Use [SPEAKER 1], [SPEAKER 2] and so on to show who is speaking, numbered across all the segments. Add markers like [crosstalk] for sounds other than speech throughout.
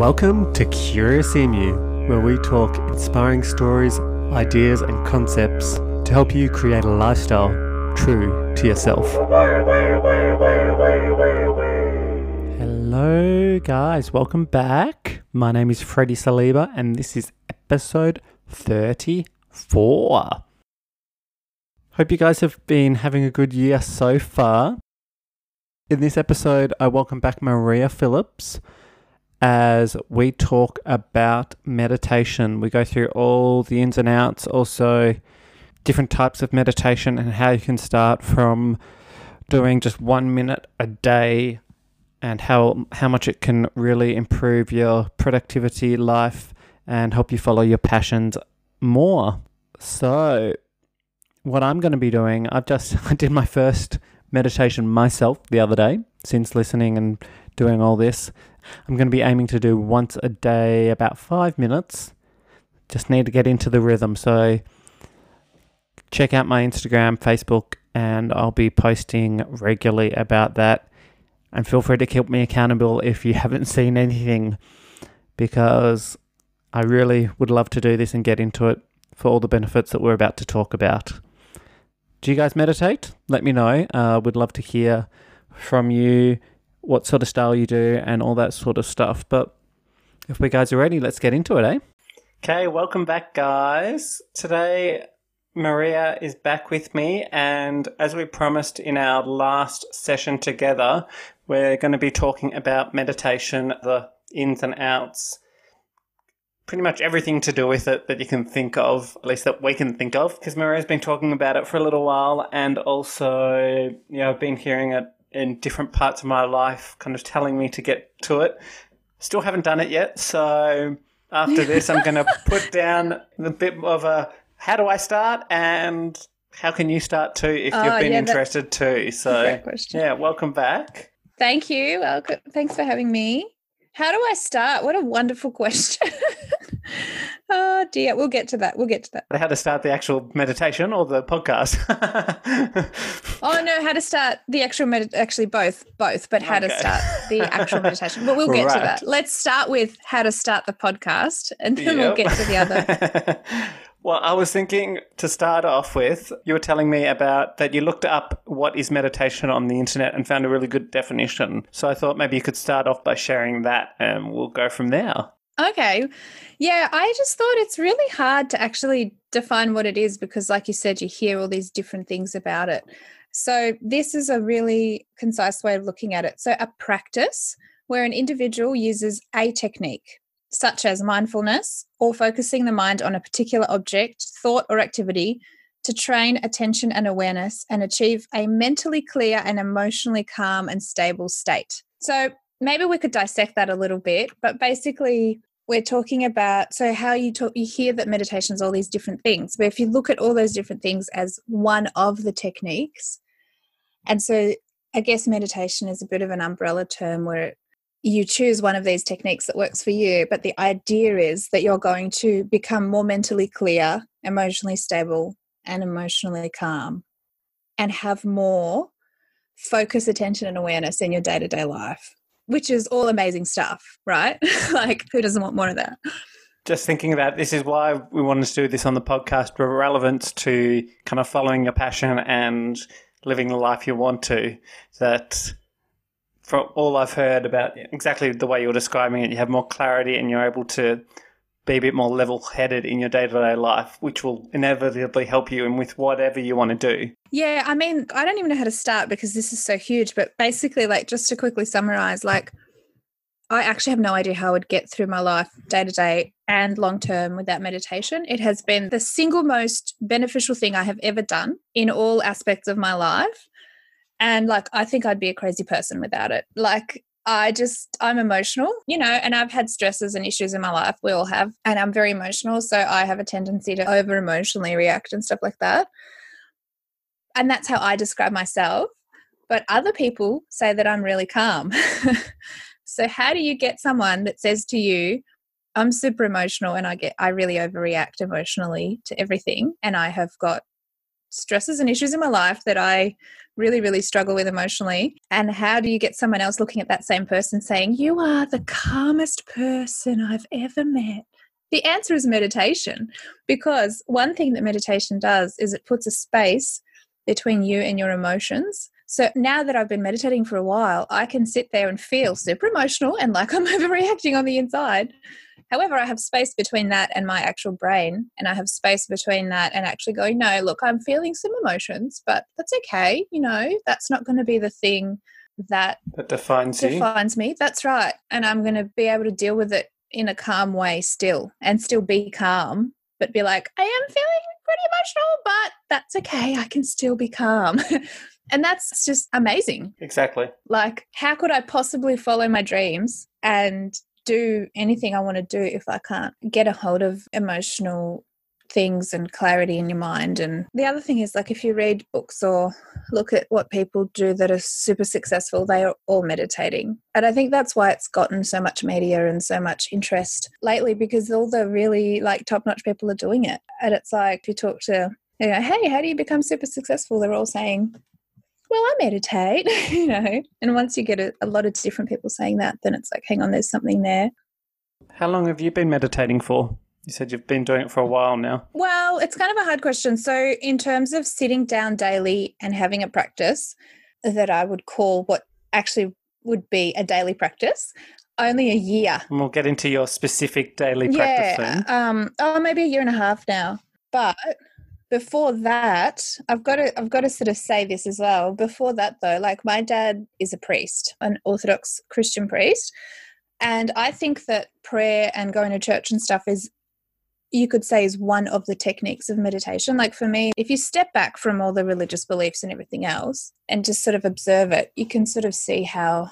[SPEAKER 1] Welcome to Curious Emu, where we talk inspiring stories, ideas, and concepts to help you create a lifestyle true to yourself. Hello, guys. Welcome back. My name is Freddie Saliba, and this is episode 34. Hope you guys have been having a good year so far. In this episode, I welcome back Maria Phillips as we talk about meditation. We go through all the ins and outs, also different types of meditation, and how you can start from doing just one minute a day and how how much it can really improve your productivity life and help you follow your passions more. So, what I'm going to be doing, I've just [laughs] I did my first meditation myself the other day since listening and doing all this. I'm going to be aiming to do once a day, about five minutes. Just need to get into the rhythm. So check out my Instagram, Facebook, and I'll be posting regularly about that. And feel free to keep me accountable if you [laughs] haven't seen anything, because I really would love to do this and get into it for all the benefits that we're about to talk about. Do you guys meditate? Let me know. Uh, would love to hear from you what sort of style you do and all that sort of stuff. But if we guys are ready, let's get into it, eh? Okay, welcome back, guys. Today, Maria is back with me, and as we promised in our last session together, we're going to be talking about meditation, the ins and outs, pretty much everything to do with it that you can think of, at least that we can think of, because Maria's been talking about it for a little while, and also, you know, I've been hearing it in different parts of my life, kind of telling me to get to it. Still haven't done it yet, so after this, I'm going [laughs] to put down a bit of a how do I start and how can you start too if you've
[SPEAKER 2] Oh,
[SPEAKER 1] been
[SPEAKER 2] yeah,
[SPEAKER 1] interested too. So, [laughs] yeah, welcome back.
[SPEAKER 2] Thank you. Well, good- thanks for having me. How do I start? What a wonderful question. [laughs] oh dear, we'll get to that. We'll get to that.
[SPEAKER 1] How to start the actual meditation or the podcast? [laughs]
[SPEAKER 2] Oh no, how to start the actual med- actually both, both, but how to start the actual meditation. But we'll get to that. Let's start with how to start the podcast, and then we'll get to the other. [laughs]
[SPEAKER 1] well, I was thinking to start off with, you were telling me about that you looked up what is meditation on the internet and found a really good definition. So I thought maybe you could start off by sharing that and we'll go from there.
[SPEAKER 2] Okay. Yeah, I just thought it's really hard to actually define what it is because, like you said, you hear all these different things about it. So, this is a really concise way of looking at it. So, a practice where an individual uses a technique, such as mindfulness or focusing the mind on a particular object, thought, or activity to train attention and awareness and achieve a mentally clear and emotionally calm and stable state. So, maybe we could dissect that a little bit, but basically, we're talking about so how you talk you hear that meditation is all these different things but if you look at all those different things as one of the techniques and so i guess meditation is a bit of an umbrella term where you choose one of these techniques that works for you but the idea is that you're going to become more mentally clear emotionally stable and emotionally calm and have more focus attention and awareness in your day-to-day life which is all amazing stuff, right? [laughs] like, who doesn't want more of that?
[SPEAKER 1] Just thinking about this is why we wanted to do this on the podcast, relevance to kind of following your passion and living the life you want to. That from all I've heard about exactly the way you're describing it, you have more clarity and you're able to be a bit more level headed in your day to day life, which will inevitably help you and with whatever you want to do.
[SPEAKER 2] Yeah, I mean, I don't even know how to start because this is so huge, but basically, like, just to quickly summarize, like, I actually have no idea how I would get through my life day to day and long term without meditation. It has been the single most beneficial thing I have ever done in all aspects of my life. And like, I think I'd be a crazy person without it. Like, I just, I'm emotional, you know, and I've had stresses and issues in my life. We all have. And I'm very emotional. So I have a tendency to over emotionally react and stuff like that. And that's how I describe myself. But other people say that I'm really calm. [laughs] so, how do you get someone that says to you, I'm super emotional and I get, I really overreact emotionally to everything. And I have got stresses and issues in my life that I really, really struggle with emotionally. And how do you get someone else looking at that same person saying, You are the calmest person I've ever met? The answer is meditation, because one thing that meditation does is it puts a space between you and your emotions. So now that I've been meditating for a while, I can sit there and feel super emotional and like [laughs] I'm overreacting on the inside. However, I have space between that and my actual brain, and I have space between that and actually going, no, look, I'm feeling some emotions, but that's okay. You know, that's not going to be the thing that
[SPEAKER 1] that defines
[SPEAKER 2] defines you. me. That's right, and I'm going to be able to deal with it in a calm way still, and still be calm, but be like, I am feeling pretty emotional, but that's okay. I can still be calm. [laughs] and that's just amazing.
[SPEAKER 1] Exactly.
[SPEAKER 2] Like, how could I possibly follow my dreams and do anything I want to do if I can't get a hold of emotional things and clarity in your mind. And the other thing is, like, if you read books or look at what people do that are super successful, they are all meditating. And I think that's why it's gotten so much media and so much interest lately because all the really like top notch people are doing it. And it's like, if you talk to, you know, hey, how do you become super successful? They're all saying, well, I meditate, [laughs] you know. And once you get a, a, lot of different people saying that, then it's like, hang on, there's something there.
[SPEAKER 1] How long have you been meditating for? You said you've been doing it for a while now.
[SPEAKER 2] Well, it's kind of a hard question. So, in terms of sitting down daily and having a practice that I would call what actually would be a daily practice, only a year.
[SPEAKER 1] And we'll get into your specific daily yeah, practice
[SPEAKER 2] soon. Um, oh, maybe a year and a half now. But before that i've got to i've got to sort of say this as well. Before that though like my dad is a priest an orthodox christian priest. And i think that prayer and going to church and stuff is you could say is one of the techniques of meditation. Like for me if you step back from all the religious beliefs and everything else and just sort of observe it you can sort of see how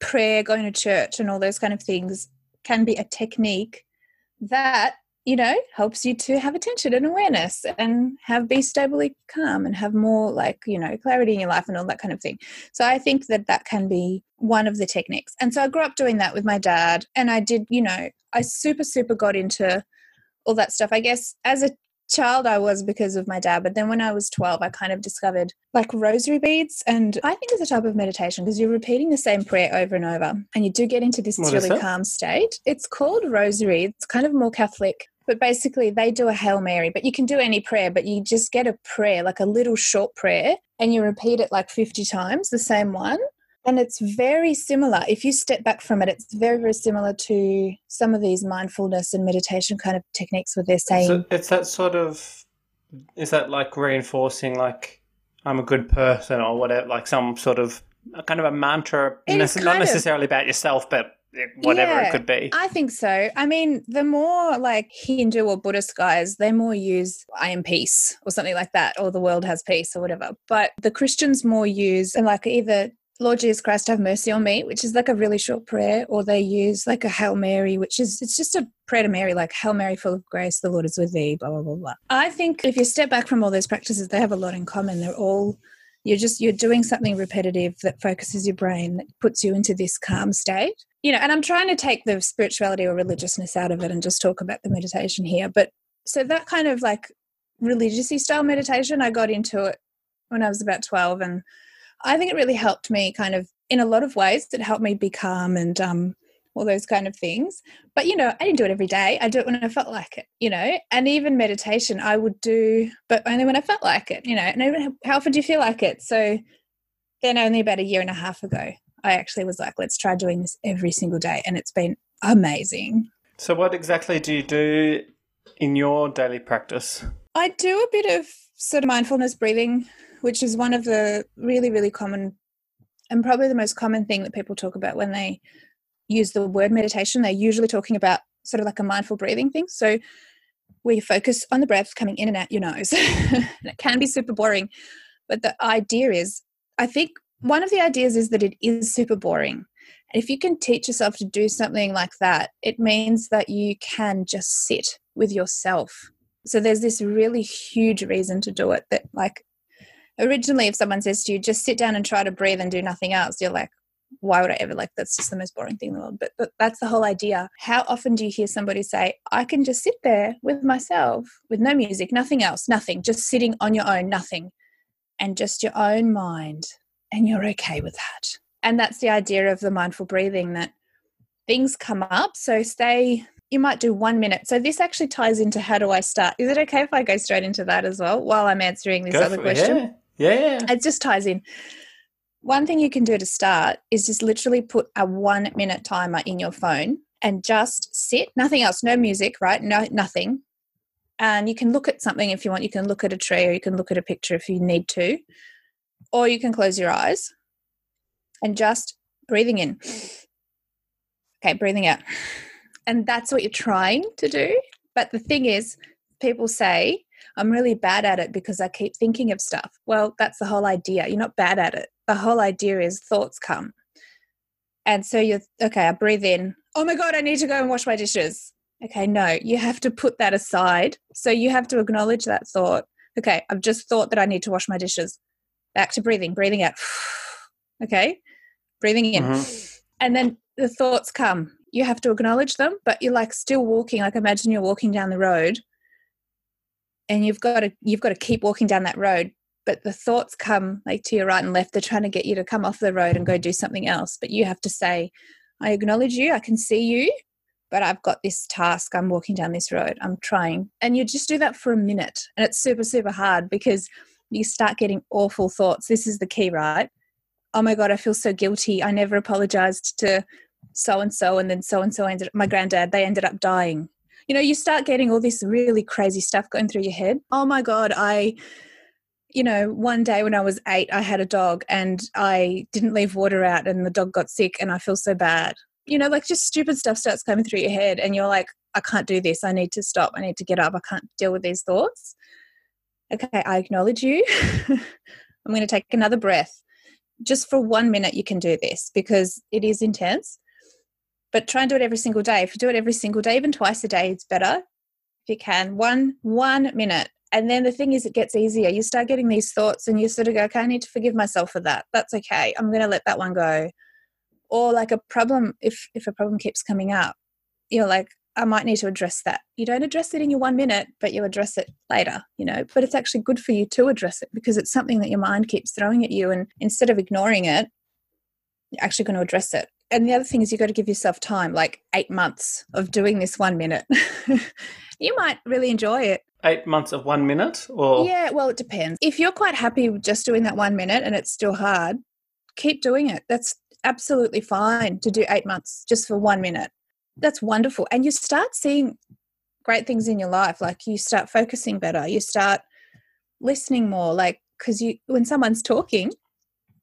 [SPEAKER 2] prayer going to church and all those kind of things can be a technique that you know helps you to have attention and awareness and have be stably calm and have more like you know clarity in your life and all that kind of thing so i think that that can be one of the techniques and so i grew up doing that with my dad and i did you know i super super got into all that stuff i guess as a child I was because of my dad, but then when I was 12, I kind of discovered like rosary beads. And I think it's a type of meditation because you're repeating the same prayer over and over. And you do get into this what really calm state. It's called rosary. It's kind of more Catholic. But basically, they do a Hail Mary, but you can do any prayer, but you just get a prayer, like a little short prayer, and you repeat it like 50 times, the same one. And it's very similar. If you step back from it, it's very, very similar to some of these mindfulness and meditation kind of techniques where they're saying. So
[SPEAKER 1] it's that sort of, is that like reinforcing, like, I'm a good person or whatever, like some sort of kind of a mantra, not necessarily of, about yourself, but whatever yeah, it could be.
[SPEAKER 2] I think so. I mean, the more like Hindu or Buddhist guys, they more use I am peace or something like that, or the world has peace or whatever. But the Christians more use and like either Lord Jesus Christ, have mercy on me, which is like a really short prayer, or they use like a Hail Mary, which is it's just a prayer to Mary, like Hail Mary, full of grace, the Lord is with thee, blah blah blah blah. I think if you step back from all those practices, they have a lot in common. They're all you're just you're doing something repetitive that focuses your brain, that puts you into this calm state. You know, and I'm trying to take the spirituality or religiousness out of it and just talk about the meditation here. But so that kind of like religiously style meditation, I got into it when I was about 12 and I think it really helped me kind of in a lot of ways. It helped me be calm and um, all those kind of things. But, you know, I didn't do it every day. I do it when I felt like it, you know, and even meditation I would do, but only when I felt like it, you know, and even how often do you feel like it? So then only about a year and a half ago, I actually was like, let's try doing this every single day. And it's been amazing.
[SPEAKER 1] So, what exactly do you do in your daily practice?
[SPEAKER 2] I do a bit of sort of mindfulness breathing which is one of the really, really common and probably the most common thing that people talk about when they use the word meditation. They're usually talking about sort of like a mindful breathing thing. So you focus on the breath coming in and out your nose. and [laughs] it can be super boring. But the idea is, I think one of the ideas is that it is super boring. And if you can teach yourself to do something like that, it means that you can just sit with yourself. So there's this really huge reason to do it that, like, originally if someone says to you just sit down and try to breathe and do nothing else you're like why would I ever like that's just the most boring thing in the world? But but that's the whole idea. How often do you hear somebody say, I can just sit there with myself with no music, nothing else, nothing, just sitting on your own, nothing, and just your own mind, and you're okay with that. And that's the idea of the mindful breathing that things come up. So stay you might do one minute. So this actually ties into how do I start? Is it okay if I go straight into that as well while I'm answering this
[SPEAKER 1] Go
[SPEAKER 2] other question?
[SPEAKER 1] Yeah. yeah.
[SPEAKER 2] It just ties in. One thing you can do to start is just literally put a one minute timer in your phone and just sit, nothing else, no music, right? No, nothing. And you can look at something if you want. You can look at a tree or you can look at a picture if you need to. Or you can close your eyes and just breathing in. Okay, breathing out. And that's what you're trying to do. But the thing is, people say, I'm really bad at it because I keep thinking of stuff. Well, that's the whole idea. You're not bad at it. The whole idea is thoughts come. And so you're, okay, I breathe in. Oh my God, I need to go and wash my dishes. Okay, no, you have to put that aside. So you have to acknowledge that thought. Okay, I've just thought that I need to wash my dishes. Back to breathing, breathing out. [sighs] Okay, breathing in.
[SPEAKER 1] Mhm.
[SPEAKER 2] And then the thoughts come. You have to acknowledge them, but you're like still walking. Like imagine you're walking down the road and you've got to you've got to keep walking down that road. But the thoughts come like to your right and left. They're trying to get you to come off the road and go do something else. But you have to say, I acknowledge you, I can see you, but I've got this task. I'm walking down this road. I'm trying. And you just do that for a minute. And it's super, super hard because you start getting awful thoughts. This is the key, right? Oh my God, I feel so guilty. I never apologized to so and so, and then so and so ended my granddad, they ended up dying. You know, you start getting all this really crazy stuff going through your head. Oh my God, I, you know, one day when I was eight, I had a dog and I didn't leave water out and the dog got sick and I feel so bad. You know, like just stupid stuff starts coming through your head and you're like, I can't do this. I need to stop. I need to get up. I can't deal with these thoughts. Okay, I acknowledge you. [laughs] I'm going to take another breath. Just for one minute, you can do this because it is intense but try and do it every single day. If you do it every single day, even twice a day, it's better. If you can, one one minute. And then the thing is, it gets easier. You start getting these thoughts, and you sort of go, "Okay, I need to forgive myself for that. That's okay. I'm going to let that one go." Or like a problem, if if a problem keeps coming up, you're like, "I might need to address that." You don't address it in your one minute, but you address it later. You know, but it's actually good for you to address it because it's something that your mind keeps throwing at you, and instead of ignoring it, you're actually going to address it. And the other thing is you've got to give yourself time like eight months of doing this one minute. [laughs] You might really enjoy it.
[SPEAKER 1] Eight months of one minute, or?
[SPEAKER 2] Yeah well it depends. If you're quite happy with just doing that one minute and it's still hard keep doing it. That's absolutely fine to do eight months just for one minute that's wonderful and you start seeing great things in your life like you start focusing better you start listening more like because you when someone's talking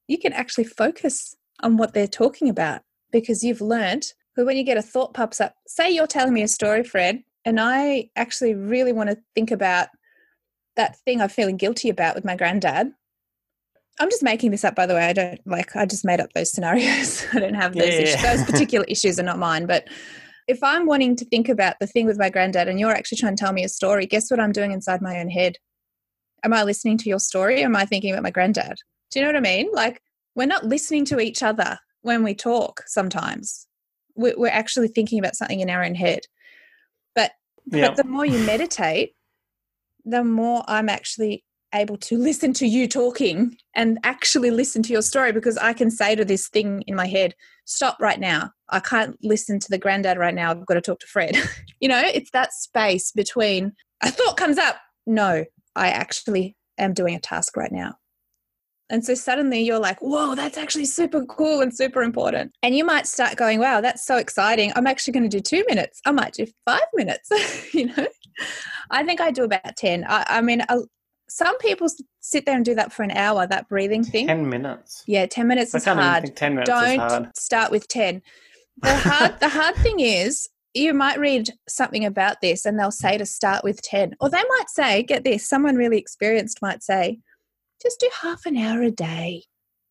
[SPEAKER 2] you can actually focus on what they're talking about because you've learned but when you get a thought pops up say you're telling me a story fred and i actually really want to think about that thing i'm feeling guilty about with my granddad i'm just making this up by the way. I don't like i just made up those scenarios. [laughs] I don't have those
[SPEAKER 1] Yeah.
[SPEAKER 2] issues those [laughs] particular issues are not mine. But if i'm wanting to think about the thing with my granddad and you're actually trying to tell me a story guess what i'm doing inside my own head? Am i listening to your story? Or am i thinking about my granddad? Do you know what i mean? Like we're not listening to each other when we talk sometimes. We're, we're actually thinking about something in our own head. But
[SPEAKER 1] yeah,
[SPEAKER 2] but the more you meditate the more i'm actually able to [laughs] listen to you talking and actually listen to your story because i can say to this thing in my head stop right now i can't listen to the granddad right now i've got to talk to fred [laughs] you know it's that space between a thought comes up no i actually am doing a task right now and so suddenly you're like, whoa, that's actually super cool and super important. And you might start going, wow, that's so exciting. I'm actually going to do two minutes. I might do five minutes. [laughs] you know, I think I do about 10. I, I mean, i some people sit there and do that for an hour, that breathing thing.
[SPEAKER 1] ten minutes.
[SPEAKER 2] Yeah, 10 minutes
[SPEAKER 1] I
[SPEAKER 2] is hard.
[SPEAKER 1] think ten minutes
[SPEAKER 2] Don't
[SPEAKER 1] hard.
[SPEAKER 2] start with 10. The hard, the hard thing is, you might read something about this and they'll say to start with 10. Or they might say, get this, someone really experienced might say, just do half an hour a day.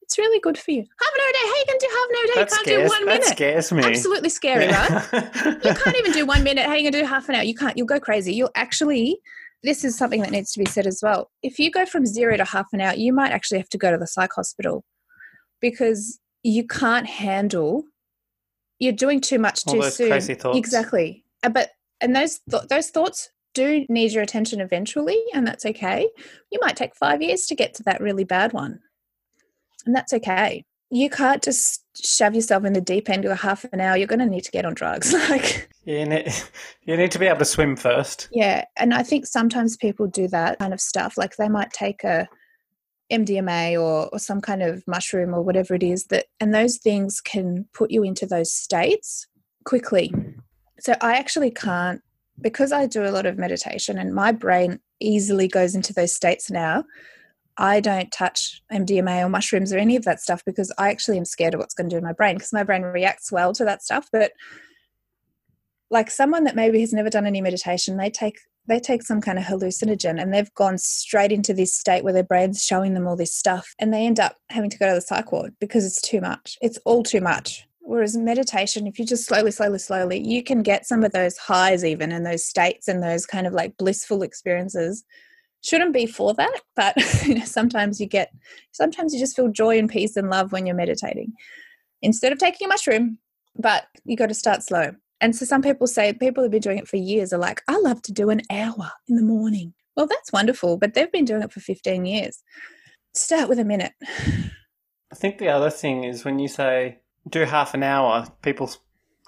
[SPEAKER 2] It's really good for you. Half an hour a day. How you can do half an hour a day?
[SPEAKER 1] That
[SPEAKER 2] you can't do
[SPEAKER 1] scares,
[SPEAKER 2] one
[SPEAKER 1] that
[SPEAKER 2] minute.
[SPEAKER 1] scares me.
[SPEAKER 2] Absolutely scary, right? You can't even do [laughs] one minute. How are you going to do half an hour? You can't. You'll go crazy. You'll actually, this is something that needs to be said as well. If you go from zero to half an hour, you might actually have to go to the psych hospital because you can't handle you're doing too much
[SPEAKER 1] All
[SPEAKER 2] too
[SPEAKER 1] those
[SPEAKER 2] soon.
[SPEAKER 1] crazy thoughts.
[SPEAKER 2] Exactly. Uh, But and those th- those thoughts do need your attention eventually, and that's okay. You might take five years to get to that really bad one, and that's okay. You can't just shove yourself in the deep end a half an hour. You're going to need to get on drugs. [laughs] like,
[SPEAKER 1] You need, you need to be able to swim first.
[SPEAKER 2] yeah. And I think sometimes people do that kind of stuff. Like they might take a MDMA or, or some kind of mushroom or whatever it is that, and those things can put you into those states quickly. So I actually can't, because I do a lot of meditation and my brain easily goes into those states now. I don't touch MDMA or mushrooms or any of that stuff because I actually am scared of what's going to do in my brain because my brain reacts well to that stuff. But like someone that maybe has never done any meditation, they take they take some kind of hallucinogen and they've gone straight into this state where their brain's showing them all this stuff and they end up having to go to the psych ward because it's too much. It's all too much. Whereas meditation, if you just slowly, slowly, slowly, you can get some of those highs even and those states and those kind of like blissful experiences. Shouldn't be for that, but [laughs] you know, sometimes you get sometimes you just feel joy and peace and love when you're meditating. Instead of taking a mushroom, but you got to start slow. And so some people say people have been doing it for years are like, I love to do an hour in the morning. Well, that's wonderful, but they've been doing it for 15 years. Start with a minute.
[SPEAKER 1] I think the other thing is when you say do half an hour, people,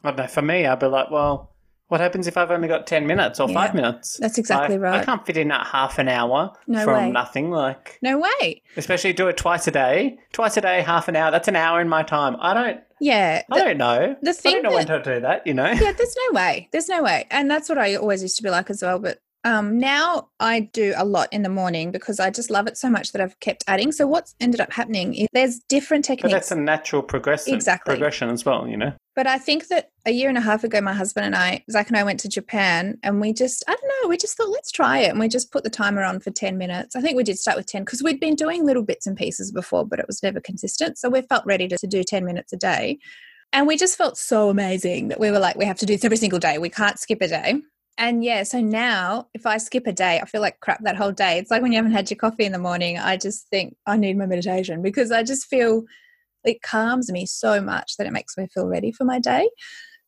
[SPEAKER 1] I don't know, for me, I'd be like, well, what happens if I've only got 10 minutes or
[SPEAKER 2] Yeah,
[SPEAKER 1] five minutes?
[SPEAKER 2] That's exactly
[SPEAKER 1] I, I can't fit in that half an hour
[SPEAKER 2] No
[SPEAKER 1] from
[SPEAKER 2] way.
[SPEAKER 1] nothing. Like,
[SPEAKER 2] No way.
[SPEAKER 1] especially do it twice a day. Twice a day, half an hour. That's an hour in my time. I don't,
[SPEAKER 2] Yeah.
[SPEAKER 1] I don't know.
[SPEAKER 2] the thing I
[SPEAKER 1] don't know when to do that, you know?
[SPEAKER 2] yeah, there's no way. There's no way. And that's what I always used to be like as well. But um, now I do a lot in the morning because I just love it so much that I've kept adding. So what's ended up happening is there's different techniques.
[SPEAKER 1] But that's a natural progression,
[SPEAKER 2] Exactly.
[SPEAKER 1] progression as well, you know?
[SPEAKER 2] But I think that a year and a half ago, my husband and I, Zach and I went to Japan and we just, I don't know, we just thought, let's try it. And we just put the timer on for 10 minutes. I think we did start with 10 because we'd been doing little bits and pieces before, but it was never consistent. So we felt ready to, to do 10 minutes a day. And we just felt so amazing that we were like, we have to do this every single day. We can't skip a day. And yeah, so now if I skip a day, I feel like crap that whole day. It's like when you haven't had your coffee in the morning, I just think I need my meditation because I just feel it calms me so much that it makes me feel ready for my day.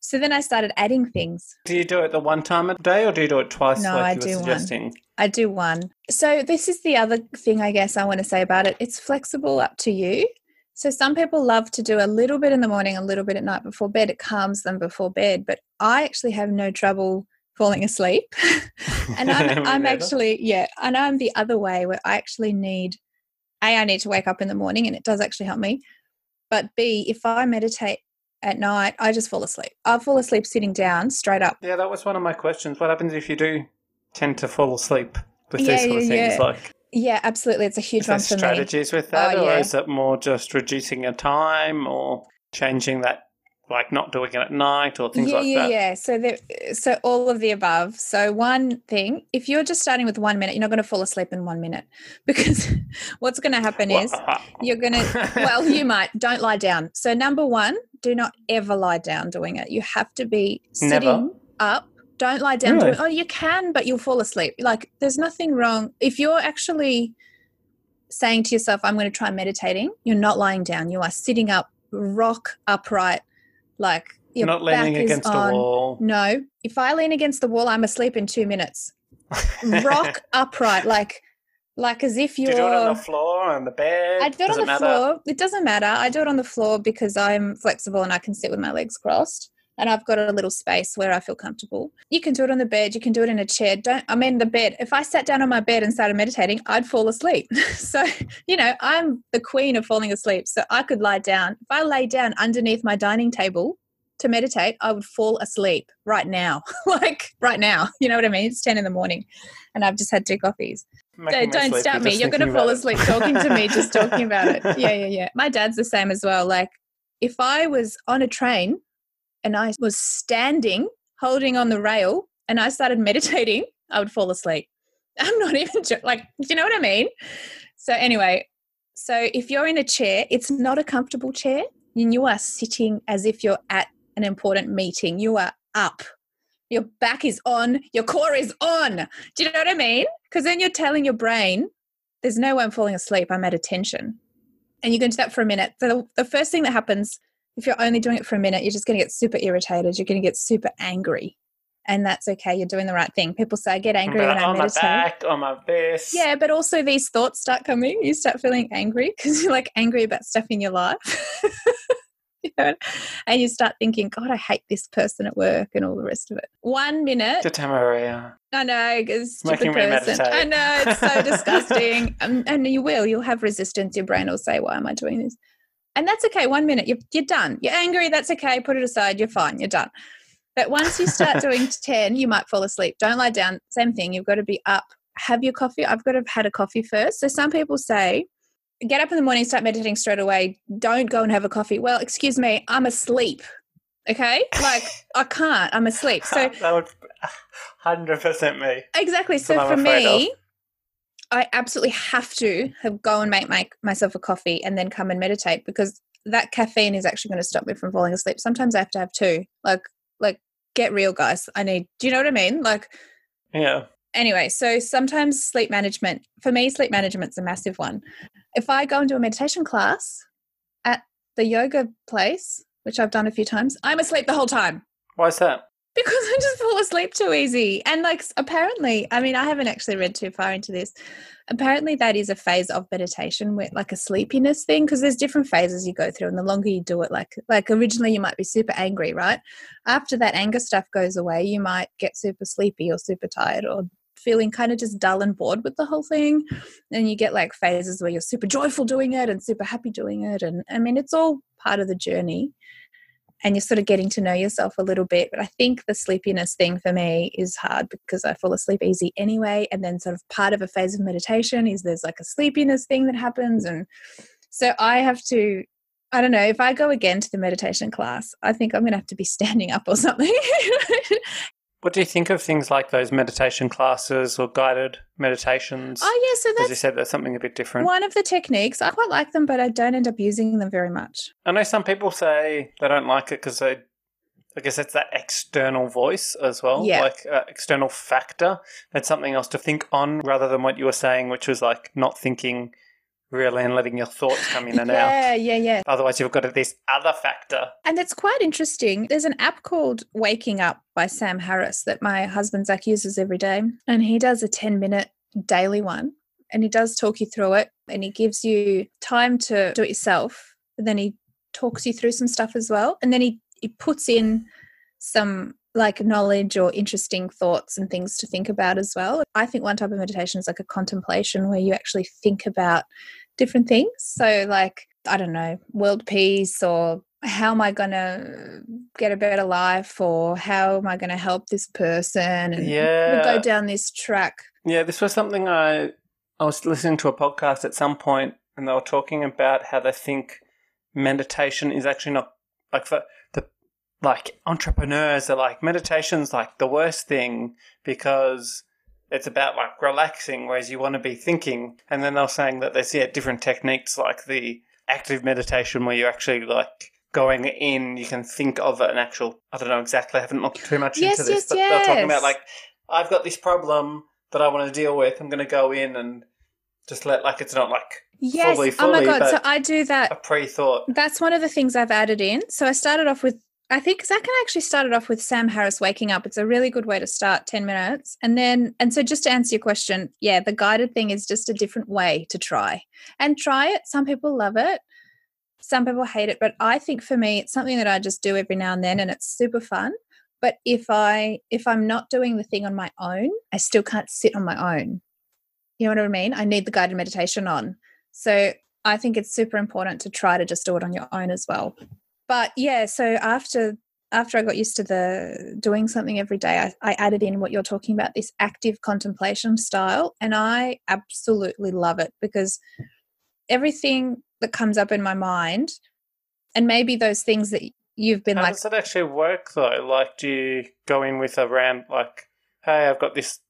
[SPEAKER 2] So then I started adding things.
[SPEAKER 1] Do you do it the one time a day or do you do it twice
[SPEAKER 2] No,
[SPEAKER 1] like
[SPEAKER 2] I do one. I do one. So this is the other thing I guess I want to say about it. It's flexible up to you. So some people love to do a little bit in the morning, a little bit at night before bed. It calms them before bed, but I actually have no trouble falling asleep. [laughs] and I'm, I'm actually yeah and i'm the other way where i actually need a i need to wake up in the morning and it does actually help me but b if i meditate at night i just fall asleep i'll fall asleep sitting down straight up
[SPEAKER 1] Yeah, that was one of my questions. What happens if you do tend to fall asleep with
[SPEAKER 2] Yeah,
[SPEAKER 1] these sort of
[SPEAKER 2] yeah,
[SPEAKER 1] things?
[SPEAKER 2] yeah.
[SPEAKER 1] Like,
[SPEAKER 2] yeah absolutely it's a huge one for me
[SPEAKER 1] strategies with that,
[SPEAKER 2] Oh,
[SPEAKER 1] or
[SPEAKER 2] yeah.
[SPEAKER 1] is it more just reducing your time or changing that, like not doing it at night or things
[SPEAKER 2] yeah,
[SPEAKER 1] like
[SPEAKER 2] yeah,
[SPEAKER 1] that?
[SPEAKER 2] yeah. So there, so all of the above. So one thing, if you're just starting with one minute, you're not going to fall asleep in one minute [laughs] because what's going to happen is [laughs] uh-huh. you're going to well you [laughs] might don't lie down so number one do not ever lie down doing it you have to be sitting
[SPEAKER 1] Never?
[SPEAKER 2] up don't lie down
[SPEAKER 1] Really?
[SPEAKER 2] doing oh you can but you'll fall asleep like there's nothing wrong if you're actually saying to yourself i'm going to try meditating you're not lying down you are sitting up rock upright like your
[SPEAKER 1] not leaning
[SPEAKER 2] back is
[SPEAKER 1] against
[SPEAKER 2] on.
[SPEAKER 1] a wall.
[SPEAKER 2] no if i lean against the wall i'm asleep in two minutes [laughs] rock upright like like as if you're
[SPEAKER 1] you do it on the floor, on the bed?
[SPEAKER 2] I do it
[SPEAKER 1] Does
[SPEAKER 2] on the
[SPEAKER 1] matter?
[SPEAKER 2] floor. It doesn't matter. I do it on the floor because I'm flexible and I can sit with my legs crossed. And I've got a little space where I feel comfortable. You can do it on the bed. You can do it in a chair. Don't, I mean, the bed. If I sat down on my bed and started meditating, I'd fall asleep. [laughs] so, you know, I'm the queen of falling asleep. So I could lie down. If I lay down underneath my dining table to meditate, I would fall asleep right now. [laughs] like right now. You know what I mean? It's 10 in the morning and I've just had two coffees. Don't, don't stop me. You're going to fall
[SPEAKER 1] it.
[SPEAKER 2] asleep talking to me, just talking about it. [laughs] Yeah, yeah, yeah. My dad's the same as well. Like, if I was on a train and I was standing holding on the rail and I started meditating, I would fall asleep. [laughs] I'm not even like, do you know what I mean? So, anyway, so if you're in a chair, it's not a comfortable chair, and you are sitting as if you're at an important meeting. You are up. Your back is on, your core is on. Do you know what I mean? Because then you're telling your brain, there's no way I'm falling asleep. I'm at attention. and going to do that for a minute. So the, the first thing that happens if you're only doing it for a minute, you're just going to get super irritated. You're going to get super angry. And that's okay. You're doing the right thing. People say, I get angry when I
[SPEAKER 1] on
[SPEAKER 2] meditate.
[SPEAKER 1] my back, on my face.
[SPEAKER 2] Yeah, but also these thoughts start coming. You start feeling angry because you're like angry about stuff in your life. [laughs] you know? And you start thinking, God, I hate this person at work and all the rest of it. One minute.
[SPEAKER 1] Good time, Maria.
[SPEAKER 2] I know, because stupid person. I know, it's so [laughs] disgusting. Um, and you will. You'll have resistance. Your brain will say, Why am I doing this? And that's okay. One minute, you're, you're done. You're angry. That's okay. Put it aside. You're fine. You're done. But once you start [laughs] doing 10, you might fall asleep. Don't lie down. Same thing. You've got to be up. Have your coffee. I've got to have had a coffee first. So some people say, get up in the morning, start meditating straight away. Don't go and have a coffee. Well, excuse me, I'm asleep. Okay? Like, I can't. I'm asleep. So [laughs]
[SPEAKER 1] that would [sighs] hundred percent me.
[SPEAKER 2] Exactly.
[SPEAKER 1] That's
[SPEAKER 2] So for me, I absolutely have to have go and make my, myself a coffee and then come and meditate because that caffeine is actually going to stop me from falling asleep. Sometimes I have to have two. Like, like get real, guys. I need. Do you know what I mean? Like,
[SPEAKER 1] Yeah.
[SPEAKER 2] anyway. So sometimes sleep management for me, sleep management's a massive one. If I go and do a meditation class at the yoga place, which I've done a few times, I'm asleep the whole time
[SPEAKER 1] Why is that?
[SPEAKER 2] Because I just fall asleep too easy. And like apparently, I mean, I haven't actually read too far into this. Apparently, that is a phase of meditation where like a sleepiness thing, because there's different phases you go through, and the longer you do it, like like originally you might be super angry, right? After that anger stuff goes away, you might get super sleepy or super tired or feeling kind of just dull and bored with the whole thing. And you get like phases where you're super joyful doing it and super happy doing it. And I mean, it's all part of the journey and you're sort of getting to know yourself a little bit. But I think the sleepiness thing for me is hard because I fall asleep easy anyway. And then, sort of, part of a phase of meditation is there's like a sleepiness thing that happens. And so I have to, I don't know, if I go again to the meditation class, I think I'm going to have to be standing up or something. [laughs]
[SPEAKER 1] What do you think of things like those meditation classes or guided meditations?
[SPEAKER 2] oh, yeah. So
[SPEAKER 1] As you said, there's something a bit different.
[SPEAKER 2] one of the techniques. I quite like them, but I don't end up using them very much.
[SPEAKER 1] I know some people say they don't like it because they, I guess it's that external voice as well,
[SPEAKER 2] Yeah.
[SPEAKER 1] like uh, external factor. That's something else to think on rather than what you were saying, which was like not thinking really and letting your thoughts come in and out.
[SPEAKER 2] Yeah, yeah, yeah.
[SPEAKER 1] Otherwise, you've got this other factor.
[SPEAKER 2] And it's quite interesting. There's an app called Waking Up by Sam Harris that my husband Zach uses every day. And he does a 10 minute daily one. And he does talk you through it. And he gives you time to do it yourself. But then he talks you through some stuff as well. And then he, he puts in some like knowledge or interesting thoughts and things to think about as well. I think one type of meditation is like a contemplation where you actually think about different things. So, like, I don't know, world peace or how am I going to get a better life or how am I going to help this person and
[SPEAKER 1] Yeah.
[SPEAKER 2] go down this track.
[SPEAKER 1] Yeah, this was something I I was listening to a podcast at some point, and they were talking about how they think meditation is actually not like for like entrepreneurs are like meditation's like the worst thing because it's about like relaxing, whereas you want to be thinking. And then they're saying that there's yeah different techniques like the active meditation where you're actually like going in, you can think of an actual. I don't know exactly. I haven't looked too much
[SPEAKER 2] Yes,
[SPEAKER 1] into this,
[SPEAKER 2] yes,
[SPEAKER 1] but they're talking about like I've got this problem that I want to deal with. I'm going to go in and just let like it's not like
[SPEAKER 2] Yes.
[SPEAKER 1] Fully,
[SPEAKER 2] oh my God. So I do that.
[SPEAKER 1] a pre-thought.
[SPEAKER 2] That's one of the things I've added in. So I started off with, I think Zach and I actually started off with Sam Harris waking up. It's a really good way to start 10 minutes. And then, and so just to answer your question, yeah, the guided thing is just a different way to try and try it. Some people love it. Some people hate it, but I think for me, it's something that I just do every now and then and it's super fun. But if I if I'm not doing the thing on my own, I still can't sit on my own. You know what I mean? I need the guided meditation on. So I think it's super important to try to just do it on your own as well. But yeah, so after after I got used to the doing something every day, I, I added in what you're talking about, this active contemplation style, and I absolutely love it because everything that comes up in my mind, and maybe those things that you've been
[SPEAKER 1] How
[SPEAKER 2] like,
[SPEAKER 1] does it actually work though? Like, do you go in with a round like, hey, I've got this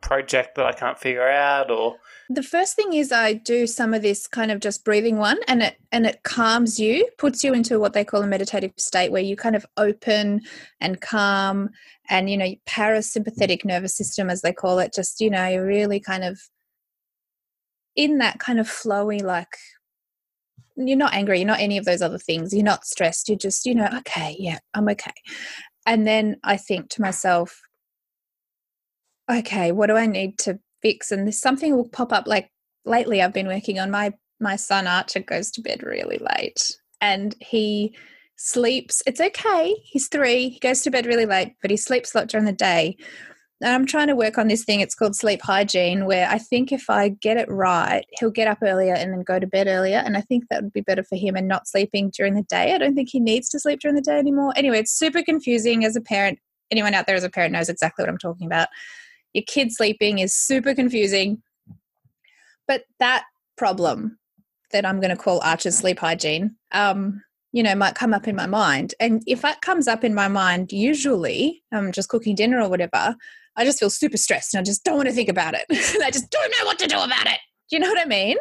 [SPEAKER 1] project that I can't figure out, or
[SPEAKER 2] the first thing is I do some of this kind of just breathing one and it and it calms you, puts you into what they call a meditative state where you kind of open and calm and you know, parasympathetic nervous system as they call it, just you know, you're really kind of in that kind of flowy like you're not angry, you're not any of those other things. You're not stressed. You're just, you know, okay, yeah, I'm okay. And then I think to myself, okay, what do I need to fix? And this something will pop up. Like lately, I've been working on my my son Archer goes to bed really late, and he sleeps. It's okay. He's three. He goes to bed really late, but he sleeps a lot during the day. And I'm trying to work on this thing. It's called sleep hygiene, where I think if I get it right, he'll get up earlier and then go to bed earlier. And I think that would be better for him and not sleeping during the day. I don't think he needs to sleep during the day anymore. Anyway, it's super confusing as a parent. Anyone out there as a parent knows exactly what I'm talking about. Your kid sleeping is super confusing. But that problem that I'm going to call Archer's sleep hygiene, um, you know, might come up in my mind. And if that comes up in my mind, usually I'm just cooking dinner or whatever, I just feel super stressed and I just don't want to think about it. [laughs] I just don't know what to do about it. Do you know what I mean?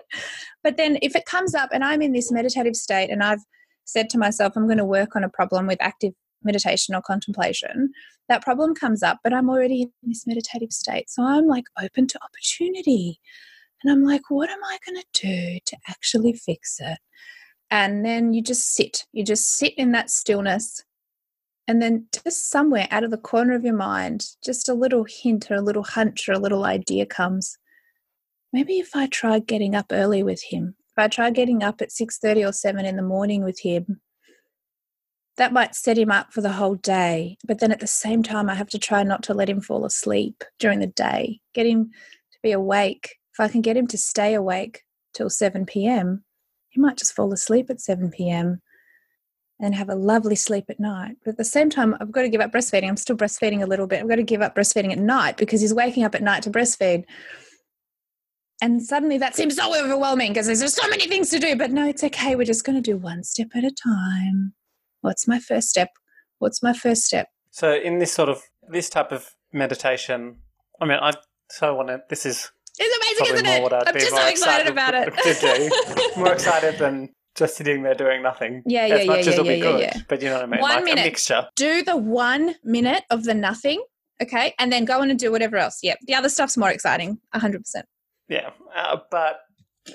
[SPEAKER 2] But then if it comes up and I'm in this meditative state and I've said to myself, I'm going to work on a problem with active meditation or contemplation, that problem comes up, but I'm already in this meditative state. So I'm like open to opportunity. And I'm like, what am I going to do to actually fix it? And then you just sit, you just sit in that stillness and then just somewhere out of the corner of your mind, just a little hint or a little hunch or a little idea comes. Maybe if I try getting up early with him, if I try getting up at 6:30 or 7 in the morning with him, that might set him up for the whole day. But then at the same time, I have to try not to let him fall asleep during the day. Get him to be awake. If I can get him to stay awake till 7 p.m., he might just fall asleep at 7 p.m and have a lovely sleep at night. But at the same time, I've got to give up breastfeeding. I'm still breastfeeding a little bit. I've got to give up breastfeeding at night because he's waking up at night to breastfeed. And suddenly that seems so overwhelming because there's so many things to do. But no, it's okay. We're just going to do one step at a time. What's my first step? What's my first step?
[SPEAKER 1] So, in this sort of this type of meditation, I mean, I so want to. This is
[SPEAKER 2] it's amazing, isn't it? I'm just so excited, about
[SPEAKER 1] it. To do. [laughs] more excited than just sitting there doing nothing.
[SPEAKER 2] Yeah, yeah,
[SPEAKER 1] as
[SPEAKER 2] yeah,
[SPEAKER 1] much
[SPEAKER 2] yeah,
[SPEAKER 1] as it'll
[SPEAKER 2] yeah,
[SPEAKER 1] be
[SPEAKER 2] yeah,
[SPEAKER 1] good.
[SPEAKER 2] yeah.
[SPEAKER 1] But you know what I mean?
[SPEAKER 2] One
[SPEAKER 1] like
[SPEAKER 2] minute.
[SPEAKER 1] a mixture.
[SPEAKER 2] Do the one minute of the nothing, okay, and then go on and do whatever else. Yep, the other stuff's more exciting, hundred percent.
[SPEAKER 1] Yeah, uh, but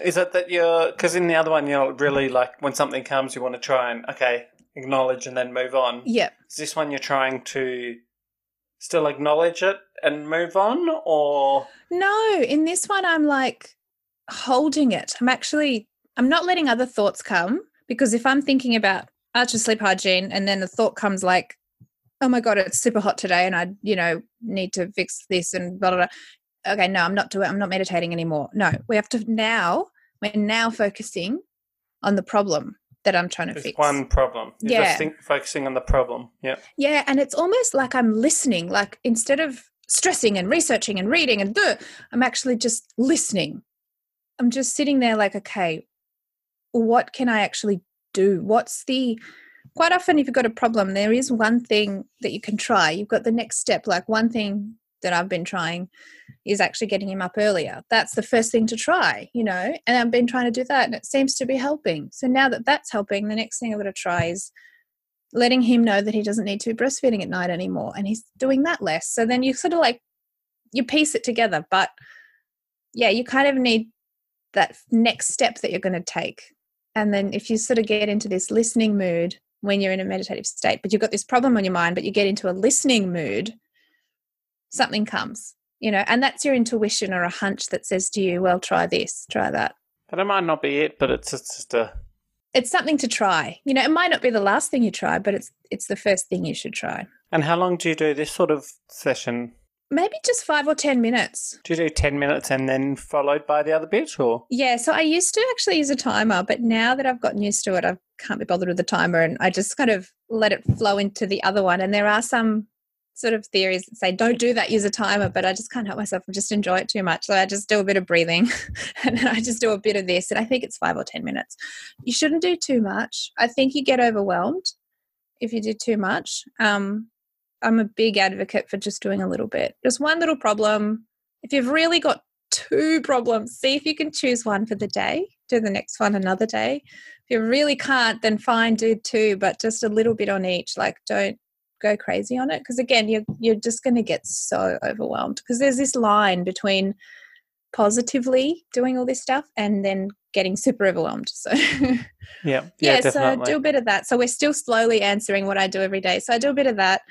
[SPEAKER 1] is it that you're because in the other one you're really like when something comes you want to try and okay acknowledge and then move on.
[SPEAKER 2] Yeah.
[SPEAKER 1] Is this one you're trying to still acknowledge it and move on, or
[SPEAKER 2] No, in this one, I'm like holding it. I'm actually, I'm not letting other thoughts come because if I'm thinking about Archer sleep hygiene and then the thought comes like, oh my God, it's super hot today and I, you know, need to fix this and blah, blah, blah. Okay, no, I'm not doing, I'm not meditating anymore. No, we have to now, we're now focusing on the problem that I'm trying to
[SPEAKER 1] there's
[SPEAKER 2] fix.
[SPEAKER 1] one problem? You're
[SPEAKER 2] Yeah.
[SPEAKER 1] just think, focusing on the problem. Yeah.
[SPEAKER 2] Yeah, and it's almost like I'm listening. Like instead of stressing and researching and reading and duh, I'm actually just listening. I'm just sitting there like, okay, what can I actually do? What's the quite often if you've got a problem, there is one thing that you can try. You've got the next step. Like one thing that I've been trying is actually getting him up earlier. That's the first thing to try, you know, and I've been trying to do that and it seems to be helping. So now that that's helping, the next thing I'm going to try is letting him know that he doesn't need to be breastfeeding at night anymore and he's doing that less. So then you sort of like you piece it together, but yeah, you kind of need that next step that you're going to take. And then if you sort of get into this listening mood when you're in a meditative state, but you've got this problem on your mind, but you get into a listening mood, something comes, you know, and that's your intuition or a hunch that says to you, well, try this, try that.
[SPEAKER 1] But it might not be it, but it's just, a
[SPEAKER 2] It's something to try. You know, it might not be the last thing you try, but it's it's the first thing you should try.
[SPEAKER 1] And how long do you do this sort of session?
[SPEAKER 2] Maybe just five or ten minutes.
[SPEAKER 1] Do you do 10 minutes and then followed by the other bit or?
[SPEAKER 2] Yeah, so I used to actually use a timer, but now that I've gotten used to it, I can't be bothered with the timer and I just kind of let it flow into the other one. And there are some sort of theories that say don't do that, use a timer, but I just can't help myself. I just enjoy it too much. So I just do a bit of breathing [laughs] and then I just do a bit of this. And I think it's five or 10 minutes. You shouldn't do too much. I think you get overwhelmed if you do too much. Um, I'm a big advocate for just doing a little bit, just one little problem. If you've really got two problems, see if you can choose one for the day, do the next one another day. If you really can't, then fine, do two, but just a little bit on each. Like, don't go crazy on it because again, you're you're just going to get so overwhelmed because there's this line between positively doing all this stuff and then getting super overwhelmed. So [laughs]
[SPEAKER 1] Yeah. [laughs] Yeah,
[SPEAKER 2] yeah, so do a bit of that. So we're still slowly answering what I do every day. So I do a bit of that.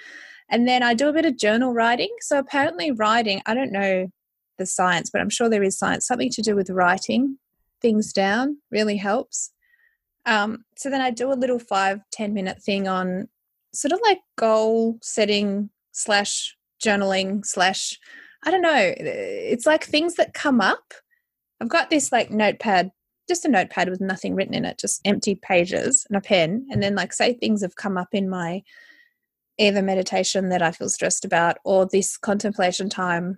[SPEAKER 2] And then I do a bit of journal writing. So apparently writing, I don't know the science, but I'm sure there is science, something to do with writing things down really helps. Um, so then I do a little five ten minute thing on sort of like goal setting slash journaling slash, I don't know, it's like things that come up. I've got this like notepad just a notepad with nothing written in it, just empty pages and a pen. And then, like, say things have come up in my either meditation that I feel stressed about or this contemplation time.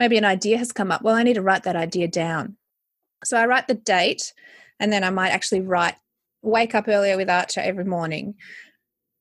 [SPEAKER 2] Maybe an idea has come up. Well, I need to write that idea down. So I write the date and then I might actually write, wake up earlier with Archer every morning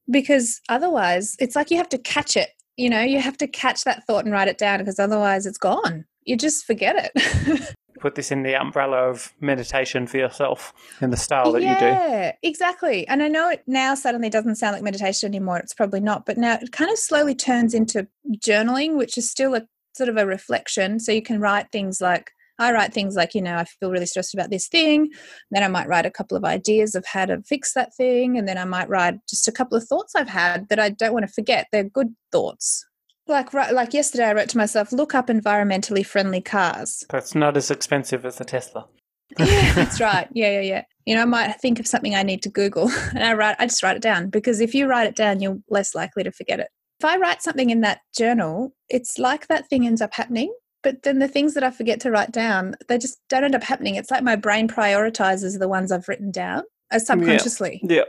[SPEAKER 2] because otherwise it's like you have to catch it. You know, you have to catch that thought and write it down because otherwise it's gone. You just forget it. [laughs]
[SPEAKER 1] Put this in the umbrella of meditation for yourself in the style that you do.
[SPEAKER 2] Yeah, exactly. And I know it now suddenly doesn't sound like meditation anymore. It's probably not, but now it kind of slowly turns into journaling, which is still a sort of a reflection. So you can write things like, I write things like, you know, I feel really stressed about this thing. Then I might write a couple of ideas of how to fix that thing. And then I might write just a couple of thoughts I've had that I don't want to forget. They're good thoughts. Like right, like yesterday, I wrote to myself, look up environmentally friendly cars.
[SPEAKER 1] That's not as expensive as a Tesla. [laughs]
[SPEAKER 2] yeah, that's [laughs] right. Yeah, yeah, yeah. You know, I might think of something I need to Google [laughs] and I write I just write it down because if you write it down, you're less likely to forget it. If I write something in that journal, it's like that thing ends up happening. But then the things that I forget to write down, they just don't end up happening. It's like my brain prioritizes the ones I've written down uh, as subconsciously.
[SPEAKER 1] Yeah.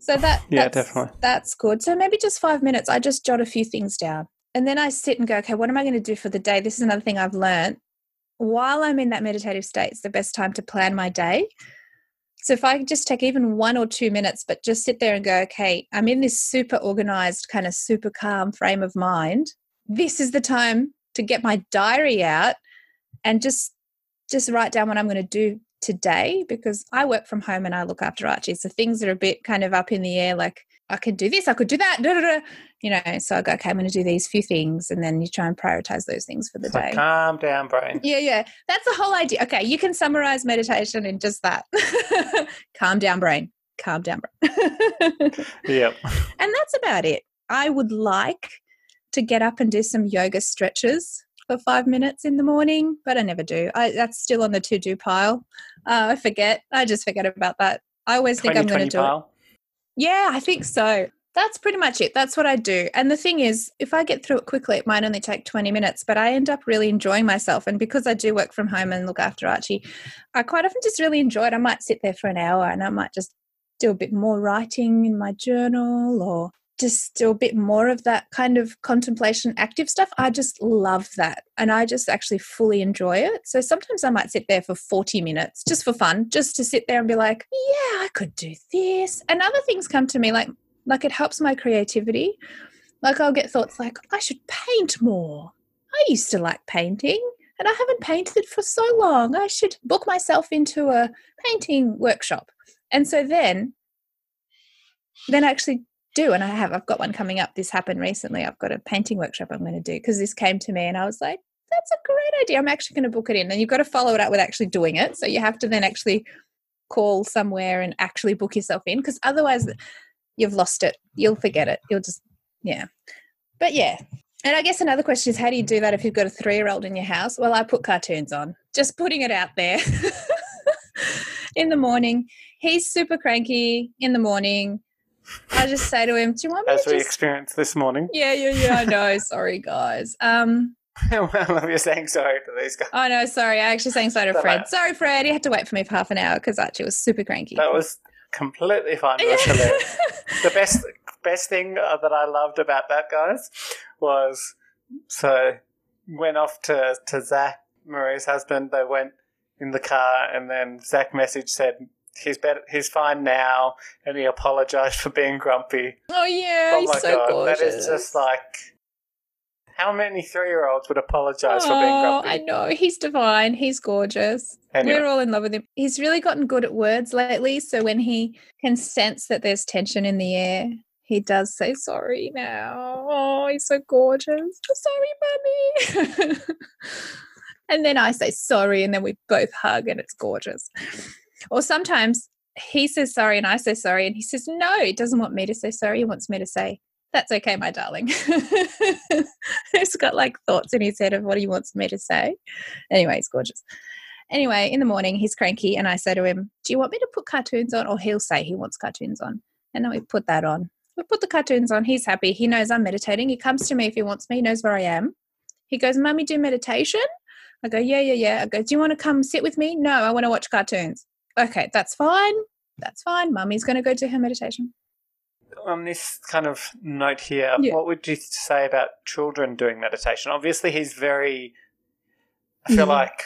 [SPEAKER 2] So that
[SPEAKER 1] Yeah,
[SPEAKER 2] that's,
[SPEAKER 1] definitely.
[SPEAKER 2] That's good. So maybe just five minutes, I just jot a few things down. And then I sit and go, okay, what am I going to do for the day? This is another thing I've learned. While I'm in that meditative state, it's the best time to plan my day. So if I just take even one or two minutes, but just sit there and go, okay, I'm in this super organized, kind of super calm frame of mind. This is the time to get my diary out and just just write down what I'm going to do today because I work from home and I look after Archie. So things are a bit kind of up in the air, like I could do this, I could do that, da, da, da. you know. So I go, okay, I'm going to do these few things, and then you try and prioritize those things for the
[SPEAKER 1] So
[SPEAKER 2] day.
[SPEAKER 1] calm down, brain.
[SPEAKER 2] Yeah, yeah. That's the whole idea. Okay, you can summarize meditation in just that. [laughs] Calm down, brain. Calm down, brain. [laughs]
[SPEAKER 1] Yep.
[SPEAKER 2] and that's about it. I would like to get up and do some yoga stretches for five minutes in the morning, but I never do. I, that's still on the to do pile. Uh, I forget. I just forget about that. I always think I'm going to
[SPEAKER 1] 2020
[SPEAKER 2] do it. Yeah, I think so. That's pretty much it. That's what I do. And the thing is, if I get through it quickly, it might only take 20 minutes, but I end up really enjoying myself. And because I do work from home and look after Archie, I quite often just really enjoy it. I might sit there for an hour and I might just do a bit more writing in my journal or just do a bit more of that kind of contemplation active stuff. I just love that. And I just actually fully enjoy it. So sometimes I might sit there for 40 minutes just for fun, just to sit there and be like, yeah, I could do this. And other things come to me like like it helps my creativity. Like I'll get thoughts like, I should paint more. I used to like painting and I haven't painted for so long. I should book myself into a painting workshop. And so then then I actually do and I have I've got one coming up. This happened recently. I've got a painting workshop I'm going to do because this came to me and I was like, that's a great idea. I'm actually going to book it in. And you've got to follow it up with actually doing it. So you have to then actually call somewhere and actually book yourself in because otherwise mm. you've lost it. You'll forget it. You'll just, yeah. But yeah. And I guess another question is how do you do that if you've got a three year old in your house? Well, I put cartoons on, just putting it out there [laughs] in the morning. He's super cranky in the morning. I just say to him, Do you want me
[SPEAKER 1] As we
[SPEAKER 2] just.
[SPEAKER 1] experienced this morning.
[SPEAKER 2] Yeah, yeah, yeah, I know. [laughs] Sorry, guys. Um, [laughs]
[SPEAKER 1] well, you're saying sorry to these guys.
[SPEAKER 2] oh no, sorry. I actually saying sorry to Fred. Sorry, Fred. You had to wait for me for half an hour because Archie was super cranky.
[SPEAKER 1] That was completely fine. [laughs] The best best thing uh, that I loved about that, guys, was so went off to to Zach, Marie's husband. They went in the car, and then Zach message said he's better, he's fine now, and he apologized for being grumpy.
[SPEAKER 2] oh yeah,
[SPEAKER 1] oh
[SPEAKER 2] he's
[SPEAKER 1] my
[SPEAKER 2] so
[SPEAKER 1] god,
[SPEAKER 2] gorgeous.
[SPEAKER 1] that is just like. How many three year olds would apologize for being
[SPEAKER 2] Oh,
[SPEAKER 1] grumpy?
[SPEAKER 2] I know. He's divine. He's gorgeous.
[SPEAKER 1] Anyway.
[SPEAKER 2] We're all in love with him. He's really gotten good at words lately. So when he can sense that there's tension in the air, he does say sorry now. Oh, he's so gorgeous. Oh, sorry, mummy. [laughs] and then I say sorry, and then we both hug, and it's gorgeous. Or sometimes he says sorry, and I say sorry, and he says no, he doesn't want me to say sorry. He wants me to say, That's okay, my darling. [laughs] He's got like thoughts in his head of what he wants me to say. Anyway, it's gorgeous. Anyway, in the morning, he's cranky, and I say to him, Do you want me to put cartoons on? Or he'll say he wants cartoons on. And then we put that on. We put the cartoons on. He's happy. He knows I'm meditating. He comes to me if he wants me. He knows where I am. He goes, Mummy, do meditation? I go, Yeah, yeah, yeah. I go, Do you want to come sit with me? No, I want to watch cartoons. Okay, that's fine. That's fine. Mummy's going to go to her meditation.
[SPEAKER 1] On this kind of note here,
[SPEAKER 2] Yeah.
[SPEAKER 1] what would you say about children doing meditation? Obviously, he's very, I feel
[SPEAKER 2] Yeah.
[SPEAKER 1] like,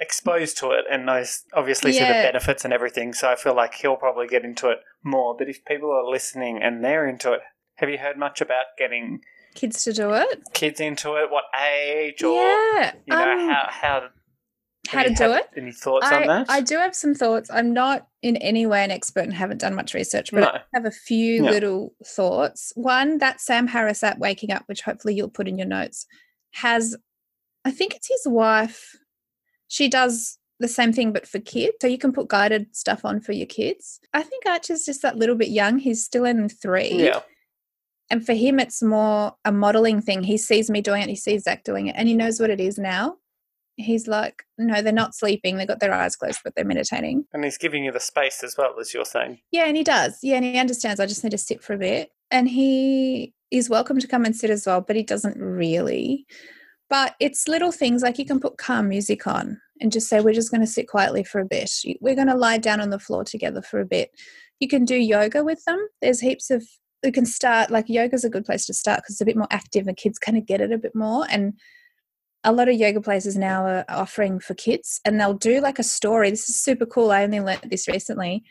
[SPEAKER 1] exposed to it and knows obviously see the benefits and everything. So I feel like he'll probably get into it more. But if people are listening and they're into it, have you heard much about getting
[SPEAKER 2] Kids to do it?
[SPEAKER 1] kids into it? What age or
[SPEAKER 2] yeah.
[SPEAKER 1] you know
[SPEAKER 2] um,
[SPEAKER 1] how how
[SPEAKER 2] how to do it?
[SPEAKER 1] Any thoughts
[SPEAKER 2] I,
[SPEAKER 1] on that?
[SPEAKER 2] I do have some thoughts. I'm not in any way an expert and haven't done much research, but
[SPEAKER 1] No.
[SPEAKER 2] I have a few little thoughts. One, that Sam Harris app, Waking Up, which hopefully you'll put in your notes, has, I think it's his wife. She does the same thing, but for kids. So you can put guided stuff on for your kids. I think Archie's just that little bit young. He's still in three.
[SPEAKER 1] yeah,
[SPEAKER 2] And for him, it's more a modeling thing. He sees me doing it, he sees Zach doing it, and he knows what it is now. He's like, no, they're not sleeping. They've got their eyes closed, but they're meditating.
[SPEAKER 1] and he's giving you the space as well as you're saying.
[SPEAKER 2] Yeah, and he does. Yeah, and he understands. I just need to sit for a bit. And he is welcome to come and sit as well, but he doesn't really. But it's little things like you can put calm music on and just say, we're just going to sit quietly for a bit. We're going to lie down on the floor together for a bit. You can do yoga with them. There's heaps of, you can start, like yoga's a good place to start because it's a bit more active and kids kind of get it a bit more. And a lot of yoga places now are offering for kids and they'll do like a story. This is super cool. I only learnt this recently.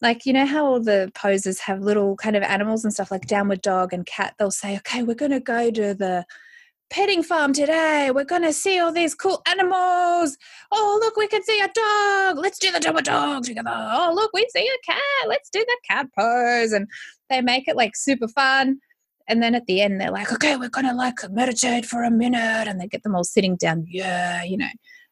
[SPEAKER 2] Like you know how all the poses have little kind of animals and stuff like downward dog and cat? They'll say okay we're going to go to the petting farm today. We're going to see all these cool animals. Oh look we can see a dog. Let's do the downward dog together. Oh look we see a cat. Let's do the cat pose. And they make it like super fun and then at the end they're like okay we're going to like meditate for a minute and they get them all sitting down yeah you know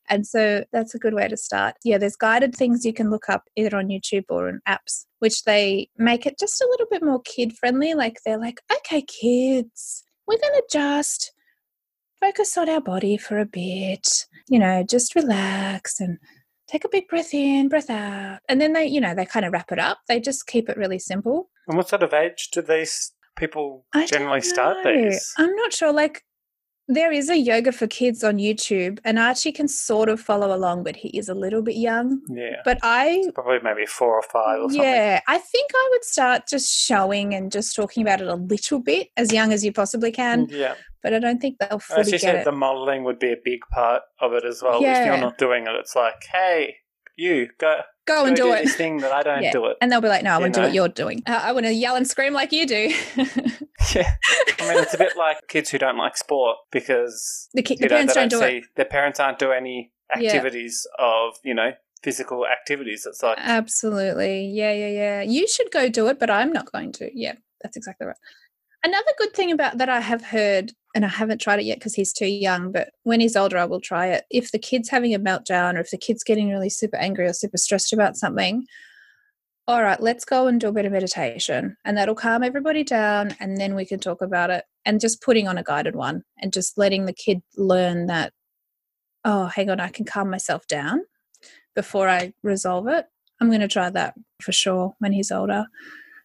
[SPEAKER 2] and so that's a good way to start. Yeah, there's guided things you can look up either on YouTube or in apps, which they make it just a little bit more kid friendly. Like they're like, okay, kids, we're going to just focus on our body for a bit, you know, just relax and take a big breath in, breath out. And then they, you know, they kind of wrap it up. They just keep it really simple.
[SPEAKER 1] And what sort of age do these people
[SPEAKER 2] I
[SPEAKER 1] generally start these?
[SPEAKER 2] I'm not sure. Like, there is a yoga for kids on YouTube, and Archie can sort of follow along, but he is a little bit young.
[SPEAKER 1] Yeah,
[SPEAKER 2] But I,
[SPEAKER 1] probably maybe four or five or something.
[SPEAKER 2] yeah, I think I would start just showing and just talking about it a little bit, as young as you possibly can.
[SPEAKER 1] Mm, yeah.
[SPEAKER 2] But I don't think they'll fully
[SPEAKER 1] As you
[SPEAKER 2] get
[SPEAKER 1] said,
[SPEAKER 2] it.
[SPEAKER 1] the modelling would be a big part of it as well.
[SPEAKER 2] Yeah.
[SPEAKER 1] If you're not doing it, it's like, hey, you go,
[SPEAKER 2] Go and do it.
[SPEAKER 1] this thing that I don't
[SPEAKER 2] Yeah.
[SPEAKER 1] do it.
[SPEAKER 2] And they'll be like, "No, I want to do what you're doing. Uh, I want to yell and scream like you do." [laughs]
[SPEAKER 1] Yeah, I mean, it's a bit like kids who don't like sport because [laughs]
[SPEAKER 2] the, ki- the parents
[SPEAKER 1] they
[SPEAKER 2] don't do it.
[SPEAKER 1] their parents aren't doing any
[SPEAKER 2] Yeah.
[SPEAKER 1] activities of you know physical activities. It's like
[SPEAKER 2] Absolutely. Yeah, yeah, yeah. You should go do it, but I'm not going to. Yeah, that's exactly right. Another good thing about that I have heard, and I haven't tried it yet because he's too young, but when he's older, I will try it. If the kid's having a meltdown or if the kid's getting really super angry or super stressed about something, all right, let's go and do a bit of meditation and that'll calm everybody down and then we can talk about it. And just putting on a guided one and just letting the kid learn that, oh, hang on, I can calm myself down before I resolve it. I'm going to try that for sure when he's older.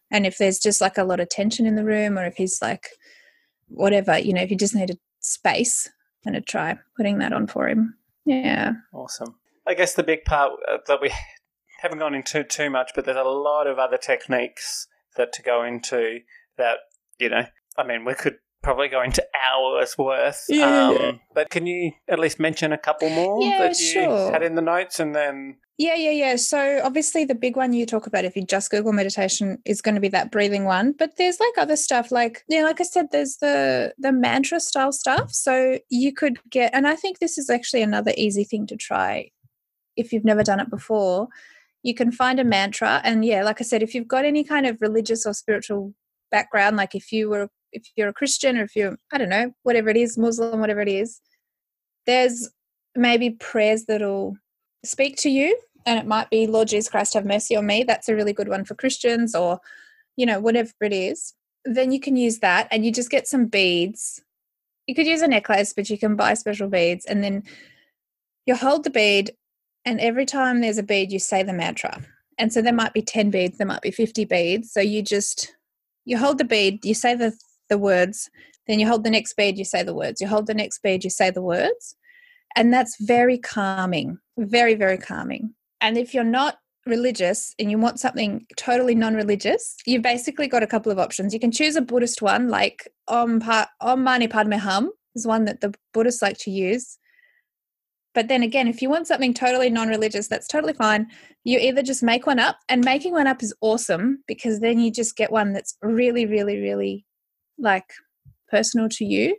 [SPEAKER 2] And if there's just like a lot of tension in the room, or if he's like, whatever, you know, if you just need a space, I'm going to try putting that on for him. Yeah.
[SPEAKER 1] awesome. I guess the big part uh, that we [laughs] haven't gone into too much, but there's a lot of other techniques that to go into that you know. I mean, we could probably going to hours worth.
[SPEAKER 2] Yeah.
[SPEAKER 1] Um, but can you at least mention a couple more
[SPEAKER 2] Yeah,
[SPEAKER 1] that you
[SPEAKER 2] sure.
[SPEAKER 1] had in the notes, and then
[SPEAKER 2] Yeah, yeah, yeah. So obviously the big one you talk about if you just Google meditation is going to be that breathing one. But there's like other stuff like yeah, like I said, there's the the mantra style stuff. So you could get and I think this is actually another easy thing to try if you've never done it before. You can find a mantra and yeah, like I said, if you've got any kind of religious or spiritual background, like if you were if you're a Christian or if you're I don't know, whatever it is, Muslim, whatever it is, there's maybe prayers that'll speak to you and it might be lord jesus christ have mercy on me that's a really good one for christians or you know whatever it is then you can use that and you just get some beads. You could use a necklace but you can buy special beads and then you hold the bead and every time there's a bead you say the mantra. And so there might be 10 beads there might be 50 beads so you just you hold the bead you say the the words then you hold the next bead you say the words. You hold the next bead you say the words. And that's very calming very very calming. And if you're not religious and you want something totally non-religious you've basically got a couple of options. You can choose a buddhist one like om, pa- om mani padme hum is one that the buddhists like to use. But then again, if you want something totally non religious, that's totally fine. You either just make one up, and making one up is awesome because then you just get one that's really, really, really like personal to you.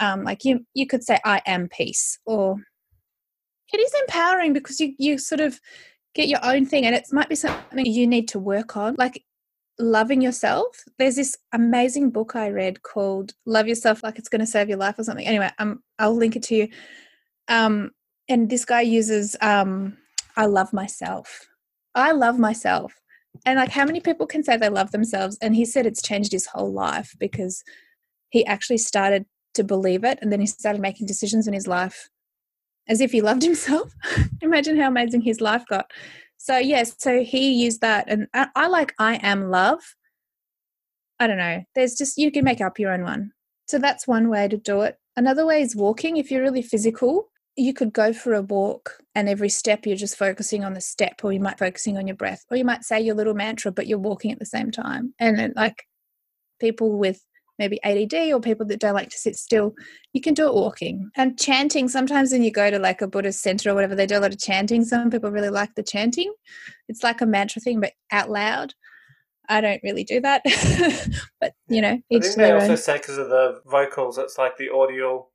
[SPEAKER 2] Um, like you, you could say, I am peace, or it is empowering because you, you sort of get your own thing, and it might be something you need to work on. Like loving yourself. There's this amazing book I read called Love Yourself Like It's Going to Save Your Life or something. Anyway, um, I'll link it to you um, and this guy uses um, I love myself. I love myself. And like how many people can say they love themselves? And he said it's changed his whole life because he actually started to believe it and then he started making decisions in his life as if he loved [laughs] himself. Imagine how amazing his life got. So yes, so he used that and I, I like I am love. I don't know. There's just you can make up your own one. So that's one way to do it. Another way is walking. If you're really physical, you could go for a walk and every step you're just focusing on the step or you might focusing on your breath or you might say your little mantra but you're walking at the same time. And like people with maybe ADD or people that don't like to sit still you can do it walking and chanting. Sometimes when you go to like a Buddhist center or whatever they do a lot of chanting. Some people really like the chanting. It's like a mantra thing but out loud. I don't really do that [laughs] but you know
[SPEAKER 1] I think they also own. say because of the vocals it's like the audio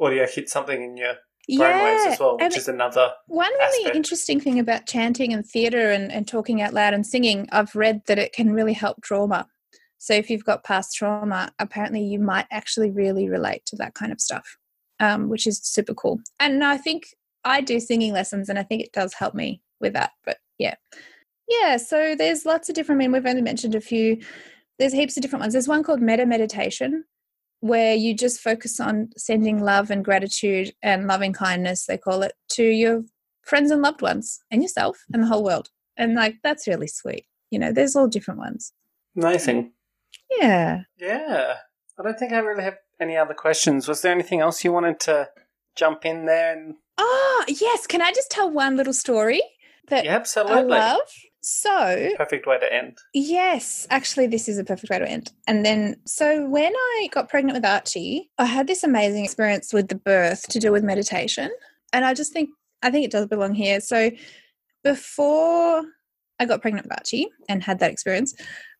[SPEAKER 1] audio hits something in your brainwaves yeah. as well, which and is another.
[SPEAKER 2] One really interesting thing about chanting and theatre and, and talking out loud and singing, I've read that it can really help trauma. So if you've got past trauma, apparently you might actually really relate to that kind of stuff, um, which is super cool. And I think I do singing lessons, and I think it does help me with that. But yeah, yeah. So there's lots of different. I mean, we've only mentioned a few. There's heaps of different ones. There's one called metta meditation, where you just focus on sending love and gratitude and loving kindness, they call it, to your friends and loved ones and yourself and the whole world. And like, that's really sweet. You know, there's all different ones.
[SPEAKER 1] Amazing.
[SPEAKER 2] Yeah.
[SPEAKER 1] Yeah. I don't think I really have any other questions. Was there anything else you wanted to jump in there and
[SPEAKER 2] Oh, yes. Can I just tell one little story that
[SPEAKER 1] yeah, absolutely.
[SPEAKER 2] I love? So,
[SPEAKER 1] perfect way to end.
[SPEAKER 2] Yes, actually, this is a perfect way to end. And then, so when I got pregnant with Archie, I had this amazing experience with the birth to do with meditation. And I just think, I think it does belong here. So, before I got pregnant with Archie and had that experience,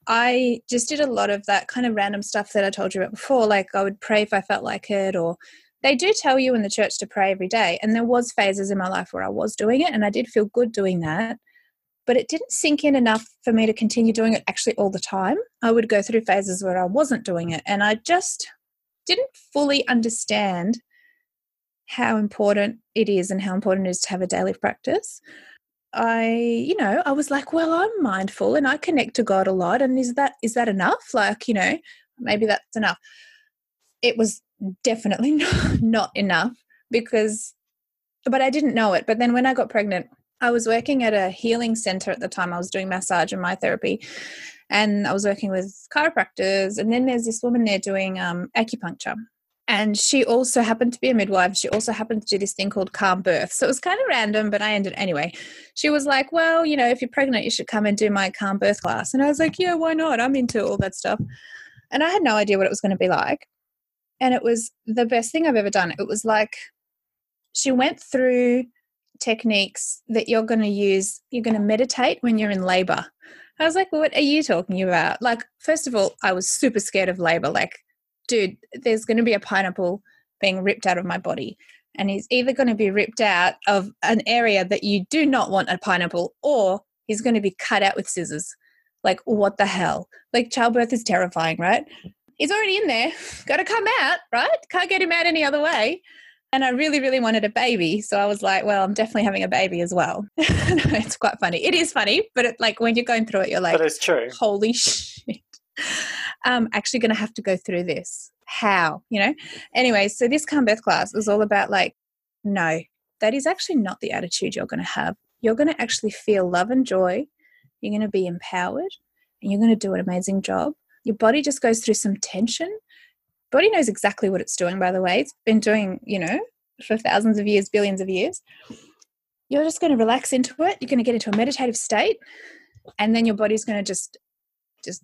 [SPEAKER 2] I just did a lot of that kind of random stuff that I told you about before. Like, I would pray if I felt like it, or they do tell you in the church to pray every day and there was phases in my life where i was doing it and i did feel good doing that but it didn't sink in enough for me to continue doing it actually all the time. I would go through phases where I wasn't doing it, and I just didn't fully understand how important it is and how important it is to have a daily practice. I, you know, I was like, well, I'm mindful and I connect to God a lot, and is that is that enough? Like, you know, maybe that's enough. It was definitely [laughs] not, enough because, but I didn't know it. But then when I got pregnant, I was working at a healing center at the time. I was doing massage and myotherapy, and I was working with chiropractors. And then there's this woman there doing um, acupuncture. And she also happened to be a midwife. She also happened to do this thing called calm birth. So it was kind of random, but I ended anyway. She was like, Well, you know, if you're pregnant, you should come and do my calm birth class. And I was like, Yeah, why not? I'm into all that stuff. And I had no idea what it was going to be like. And it was the best thing I've ever done. It was like she went through techniques that you're going to use, you're going to meditate when you're in labor. I was like, what are you talking about? Like, first of all, I was super scared of labor. Like, dude, there's going to be a pineapple being ripped out of my body. And he's either going to be ripped out of an area that you do not want a pineapple, or he's going to be cut out with scissors. Like, what the hell? Like, childbirth is terrifying, right? He's already in there. [laughs] Got to come out, right? Can't get him out any other way. And I really, really wanted a baby. So I was like, well, I'm definitely having a baby as well. [laughs] it's quite funny. It is funny, but it, like when you're going through it, you're like,
[SPEAKER 1] but it's true.
[SPEAKER 2] Holy [laughs] shit. I'm actually going to have to go through this. How? You know? Anyway, so this calm birth class was all about like, no, that is actually not the attitude you're going to have. You're going to actually feel love and joy. You're going to be empowered and you're going to do an amazing job. Your body just goes through some tension. Body knows exactly what it's doing, by the way. It's been doing, you know, for thousands of years, billions of years. You're just going to relax into it. You're going to get into a meditative state, and then your body's going to just just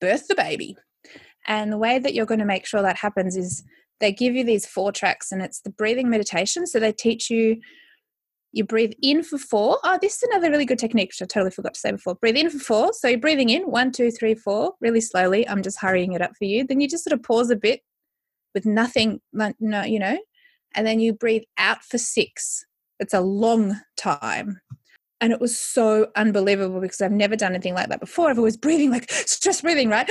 [SPEAKER 2] birth the baby. And the way that you're going to make sure that happens is they give you these four tracks, and it's the breathing meditation. So they teach you you breathe in for four. Oh, this is another really good technique, which I totally forgot to say before. Breathe in for four. So you're breathing in one, two, three, four, really slowly. I'm just hurrying it up for you. Then you just sort of pause a bit with nothing, no, you know, and then you breathe out for six. It's a long time. And it was so unbelievable because I've never done anything like that before. I've always breathing like stress breathing, right?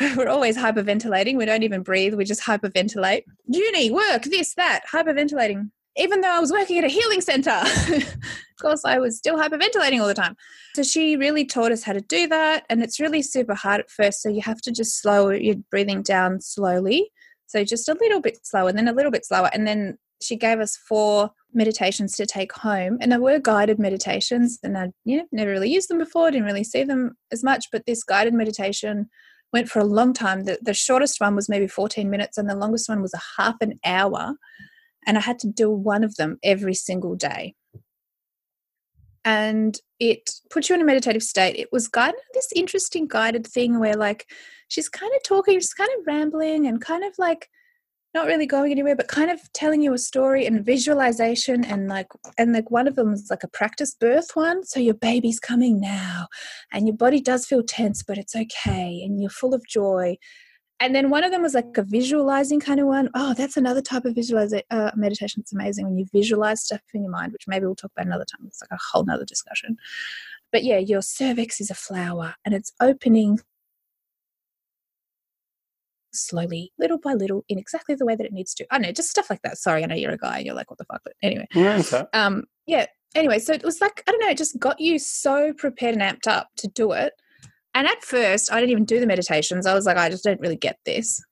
[SPEAKER 2] [laughs] We're always hyperventilating. We don't even breathe. We just hyperventilate. Uni, work, this, that, hyperventilating even though I was working at a healing center. [laughs] of course, I was still hyperventilating all the time. So she really taught us how to do that. And it's really super hard at first. So you have to just slow your breathing down slowly. So just a little bit slower, and then a little bit slower. And then she gave us four meditations to take home. And they were guided meditations. And I you know, never really used them before, didn't really see them as much. But this guided meditation went for a long time. The, the shortest one was maybe 14 minutes, and the longest one was a half an hour and I had to do one of them every single day. And it put you in a meditative state. It was guided this interesting guided thing where like she's kind of talking, she's kind of rambling and kind of like not really going anywhere, but kind of telling you a story and visualization and like and like one of them is like a practice birth one. So your baby's coming now and your body does feel tense, but it's okay and you're full of joy and then one of them was like a visualizing kind of one. Oh, that's another type of visualization uh, meditation. It's amazing when you visualize stuff in your mind, which maybe we'll talk about another time. It's like a whole nother discussion. But yeah, your cervix is a flower and it's opening slowly, little by little, in exactly the way that it needs to. I know, just stuff like that. Sorry, I know you're a guy and you're like, what the fuck? But anyway.
[SPEAKER 1] Yeah,
[SPEAKER 2] um, yeah. Anyway, so it was like, I don't know, it just got you so prepared and amped up to do it and at first, I didn't even do the meditations. I was like, I just don't really get this.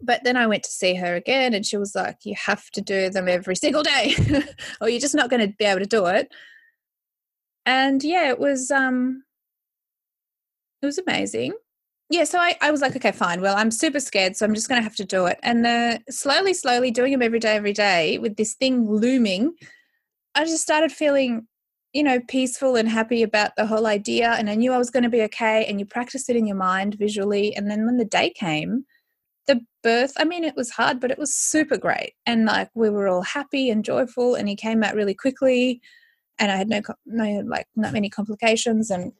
[SPEAKER 2] But then I went to see her again, and she was like, You have to do them every single day, [laughs] or you're just not going to be able to do it. And yeah, it was um it was amazing. Yeah, so I, I was like, okay, fine. Well, I'm super scared, so I'm just going to have to do it. And uh, slowly, slowly doing them every day, every day with this thing looming, I just started feeling you know, peaceful and happy about the whole idea. And I knew I was going to be okay. And you practice it in your mind visually. And then when the day came, the birth, I mean, it was hard, but it was super great. And like we were all happy and joyful. And he came out really quickly. And I had no, no, like, not many complications. And,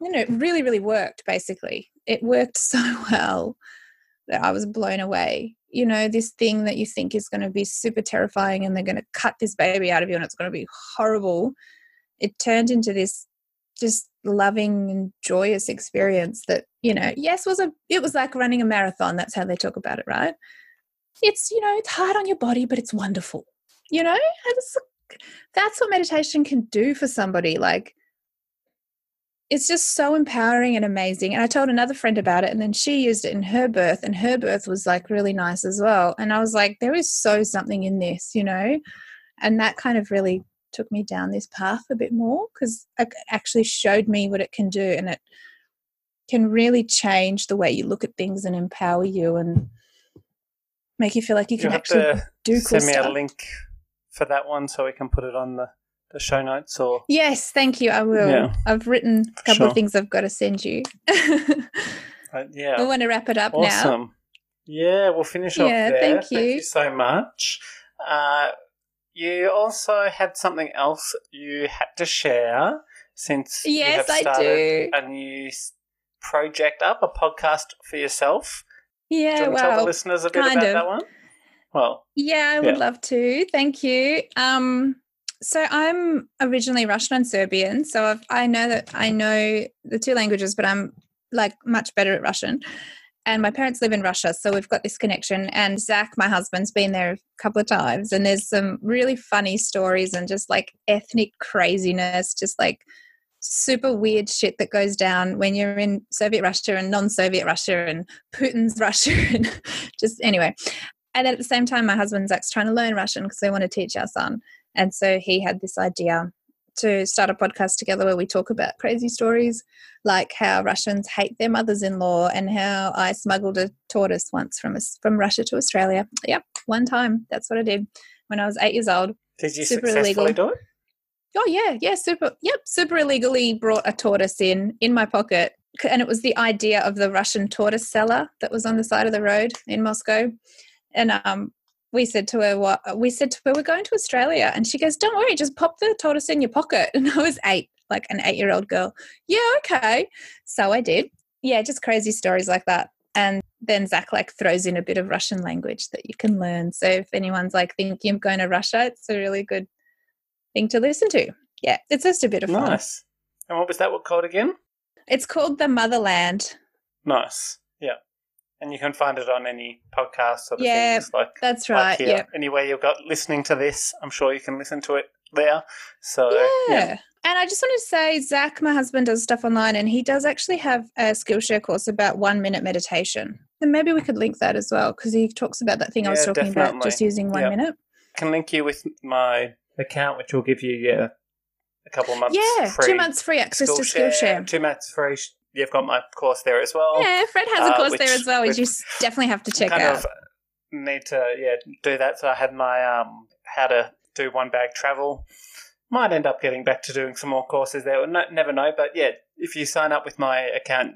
[SPEAKER 2] you know, it really, really worked basically. It worked [laughs] so well that I was blown away. You know, this thing that you think is going to be super terrifying and they're going to cut this baby out of you and it's going to be horrible it turned into this just loving and joyous experience that you know yes was a it was like running a marathon that's how they talk about it right? It's you know it's hard on your body but it's wonderful you know? That's what meditation can do for somebody like it's just so empowering and amazing and i told another friend about it and then she used it in her birth and her birth was like really nice as well and i was like there is so something in this you know? And that kind of really took me down this path a bit more because it actually showed me what it can do and it can really change the way you look at things and empower you and make you feel like you, you can actually do
[SPEAKER 1] cool
[SPEAKER 2] send me
[SPEAKER 1] stuff. a link for that one so we can put it on the, the show notes or
[SPEAKER 2] yes thank you i will yeah. i've written a couple sure. of things i've got to send you
[SPEAKER 1] uh, [laughs] yeah
[SPEAKER 2] we want to wrap it up
[SPEAKER 1] awesome.
[SPEAKER 2] now
[SPEAKER 1] yeah we'll finish off there thank you. thank you so much uh, you also had something else you had to share since
[SPEAKER 2] yes,
[SPEAKER 1] you have started a new project up, a podcast for yourself.
[SPEAKER 2] Yeah,
[SPEAKER 1] Do you
[SPEAKER 2] well,
[SPEAKER 1] tell the listeners a bit about of. that one? Well,
[SPEAKER 2] yeah, I would yeah. love to. Thank you. Um, so I'm originally Russian and Serbian, so I've, I know that I know the two languages, but I'm like much better at Russian. And my parents live in Russia, so we've got this connection. And Zach, my husband's been there a couple of times, and there's some really funny stories and just like ethnic craziness, just like super weird shit that goes down when you're in Soviet Russia and non-Soviet Russia and Putin's [laughs] Russia and just anyway. And at the same time, my husband Zach's trying to learn Russian because they want to teach our son. And so he had this idea to start a podcast together where we talk about crazy stories like how Russians hate their mothers-in-law and how I smuggled a tortoise once from from Russia to Australia. Yep, one time. That's what I did when I was eight years old.
[SPEAKER 1] Did you super successfully illegal. do it?
[SPEAKER 2] Oh yeah, yeah, super. Yep, super illegally brought a tortoise in in my pocket, and it was the idea of the Russian tortoise seller that was on the side of the road in Moscow, and um, we said to her, "What?" We said to her, "We're going to Australia," and she goes, "Don't worry, just pop the tortoise in your pocket." [laughs] And I was eight, like an eight-year-old girl. Yeah, okay. So I did. Yeah, just crazy stories like that. And then Zach like throws in a bit of Russian language that you can learn. So if anyone's like thinking of going to Russia, it's a really good thing to listen to. Yeah, it's just a bit of fun.
[SPEAKER 1] Nice. And what was that called again?
[SPEAKER 2] It's called The Motherland.
[SPEAKER 1] Nice. And you can find it on any podcast sort of yeah, things. Like
[SPEAKER 2] that's right. Like yeah.
[SPEAKER 1] Anywhere you've got listening to this, I'm sure you can listen to it there. So
[SPEAKER 2] yeah. yeah. And I just want to say, Zach, my husband, does stuff online, and he does actually have a Skillshare course about one minute meditation. And maybe we could link that as well because he talks about that thing yeah, I was talking definitely. about, just using one yep. minute.
[SPEAKER 1] I can link you with my account, which will give you yeah a couple of months.
[SPEAKER 2] Yeah, free two months free access Skillshare, to Skillshare.
[SPEAKER 1] Two months free. You've got my course there as well.
[SPEAKER 2] Yeah, Fred has a uh, course uh, which, there as well, which you definitely have to check
[SPEAKER 1] kind
[SPEAKER 2] out.
[SPEAKER 1] Of need to yeah do that. So I had my um how to do one bag travel. Might end up getting back to doing some more courses there. No, never know, but yeah, if you sign up with my account,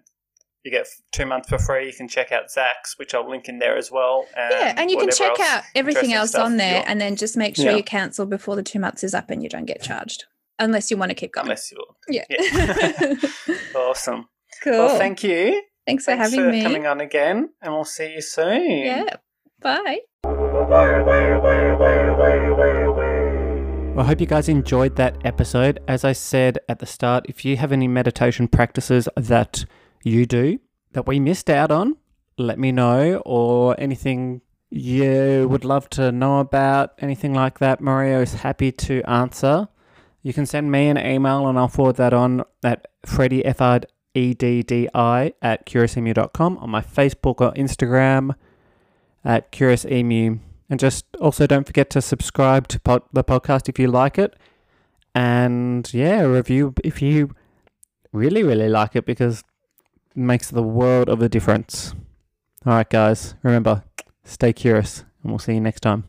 [SPEAKER 1] you get two months for free. You can check out Zach's, which I'll link in there as well.
[SPEAKER 2] And yeah, and you can check out everything else on there, and then just make sure yeah. you cancel before the two months is up, and you don't get charged unless you want to keep going.
[SPEAKER 1] Unless you,
[SPEAKER 2] yeah.
[SPEAKER 1] yeah. [laughs] [laughs] awesome.
[SPEAKER 2] Cool.
[SPEAKER 1] Well, thank you.
[SPEAKER 2] Thanks for having
[SPEAKER 1] for
[SPEAKER 2] me.
[SPEAKER 1] Coming on again, and we'll see you soon.
[SPEAKER 2] Yeah. Bye.
[SPEAKER 1] Well, I hope you guys enjoyed that episode. As I said at the start, if you have any meditation practices that you do that we missed out on, let me know, or anything you would love to know about, anything like that, Mario is happy to answer. You can send me an email and I'll forward that on at Freddie F-R E-D-D-I at curiousemu.com on my Facebook or Instagram at curiousemu. And just also don't forget to subscribe to pod- the podcast if you like it. And yeah, review if you really, really like it because it makes the world of a difference. All right, guys, remember, stay curious, and we'll see you next time.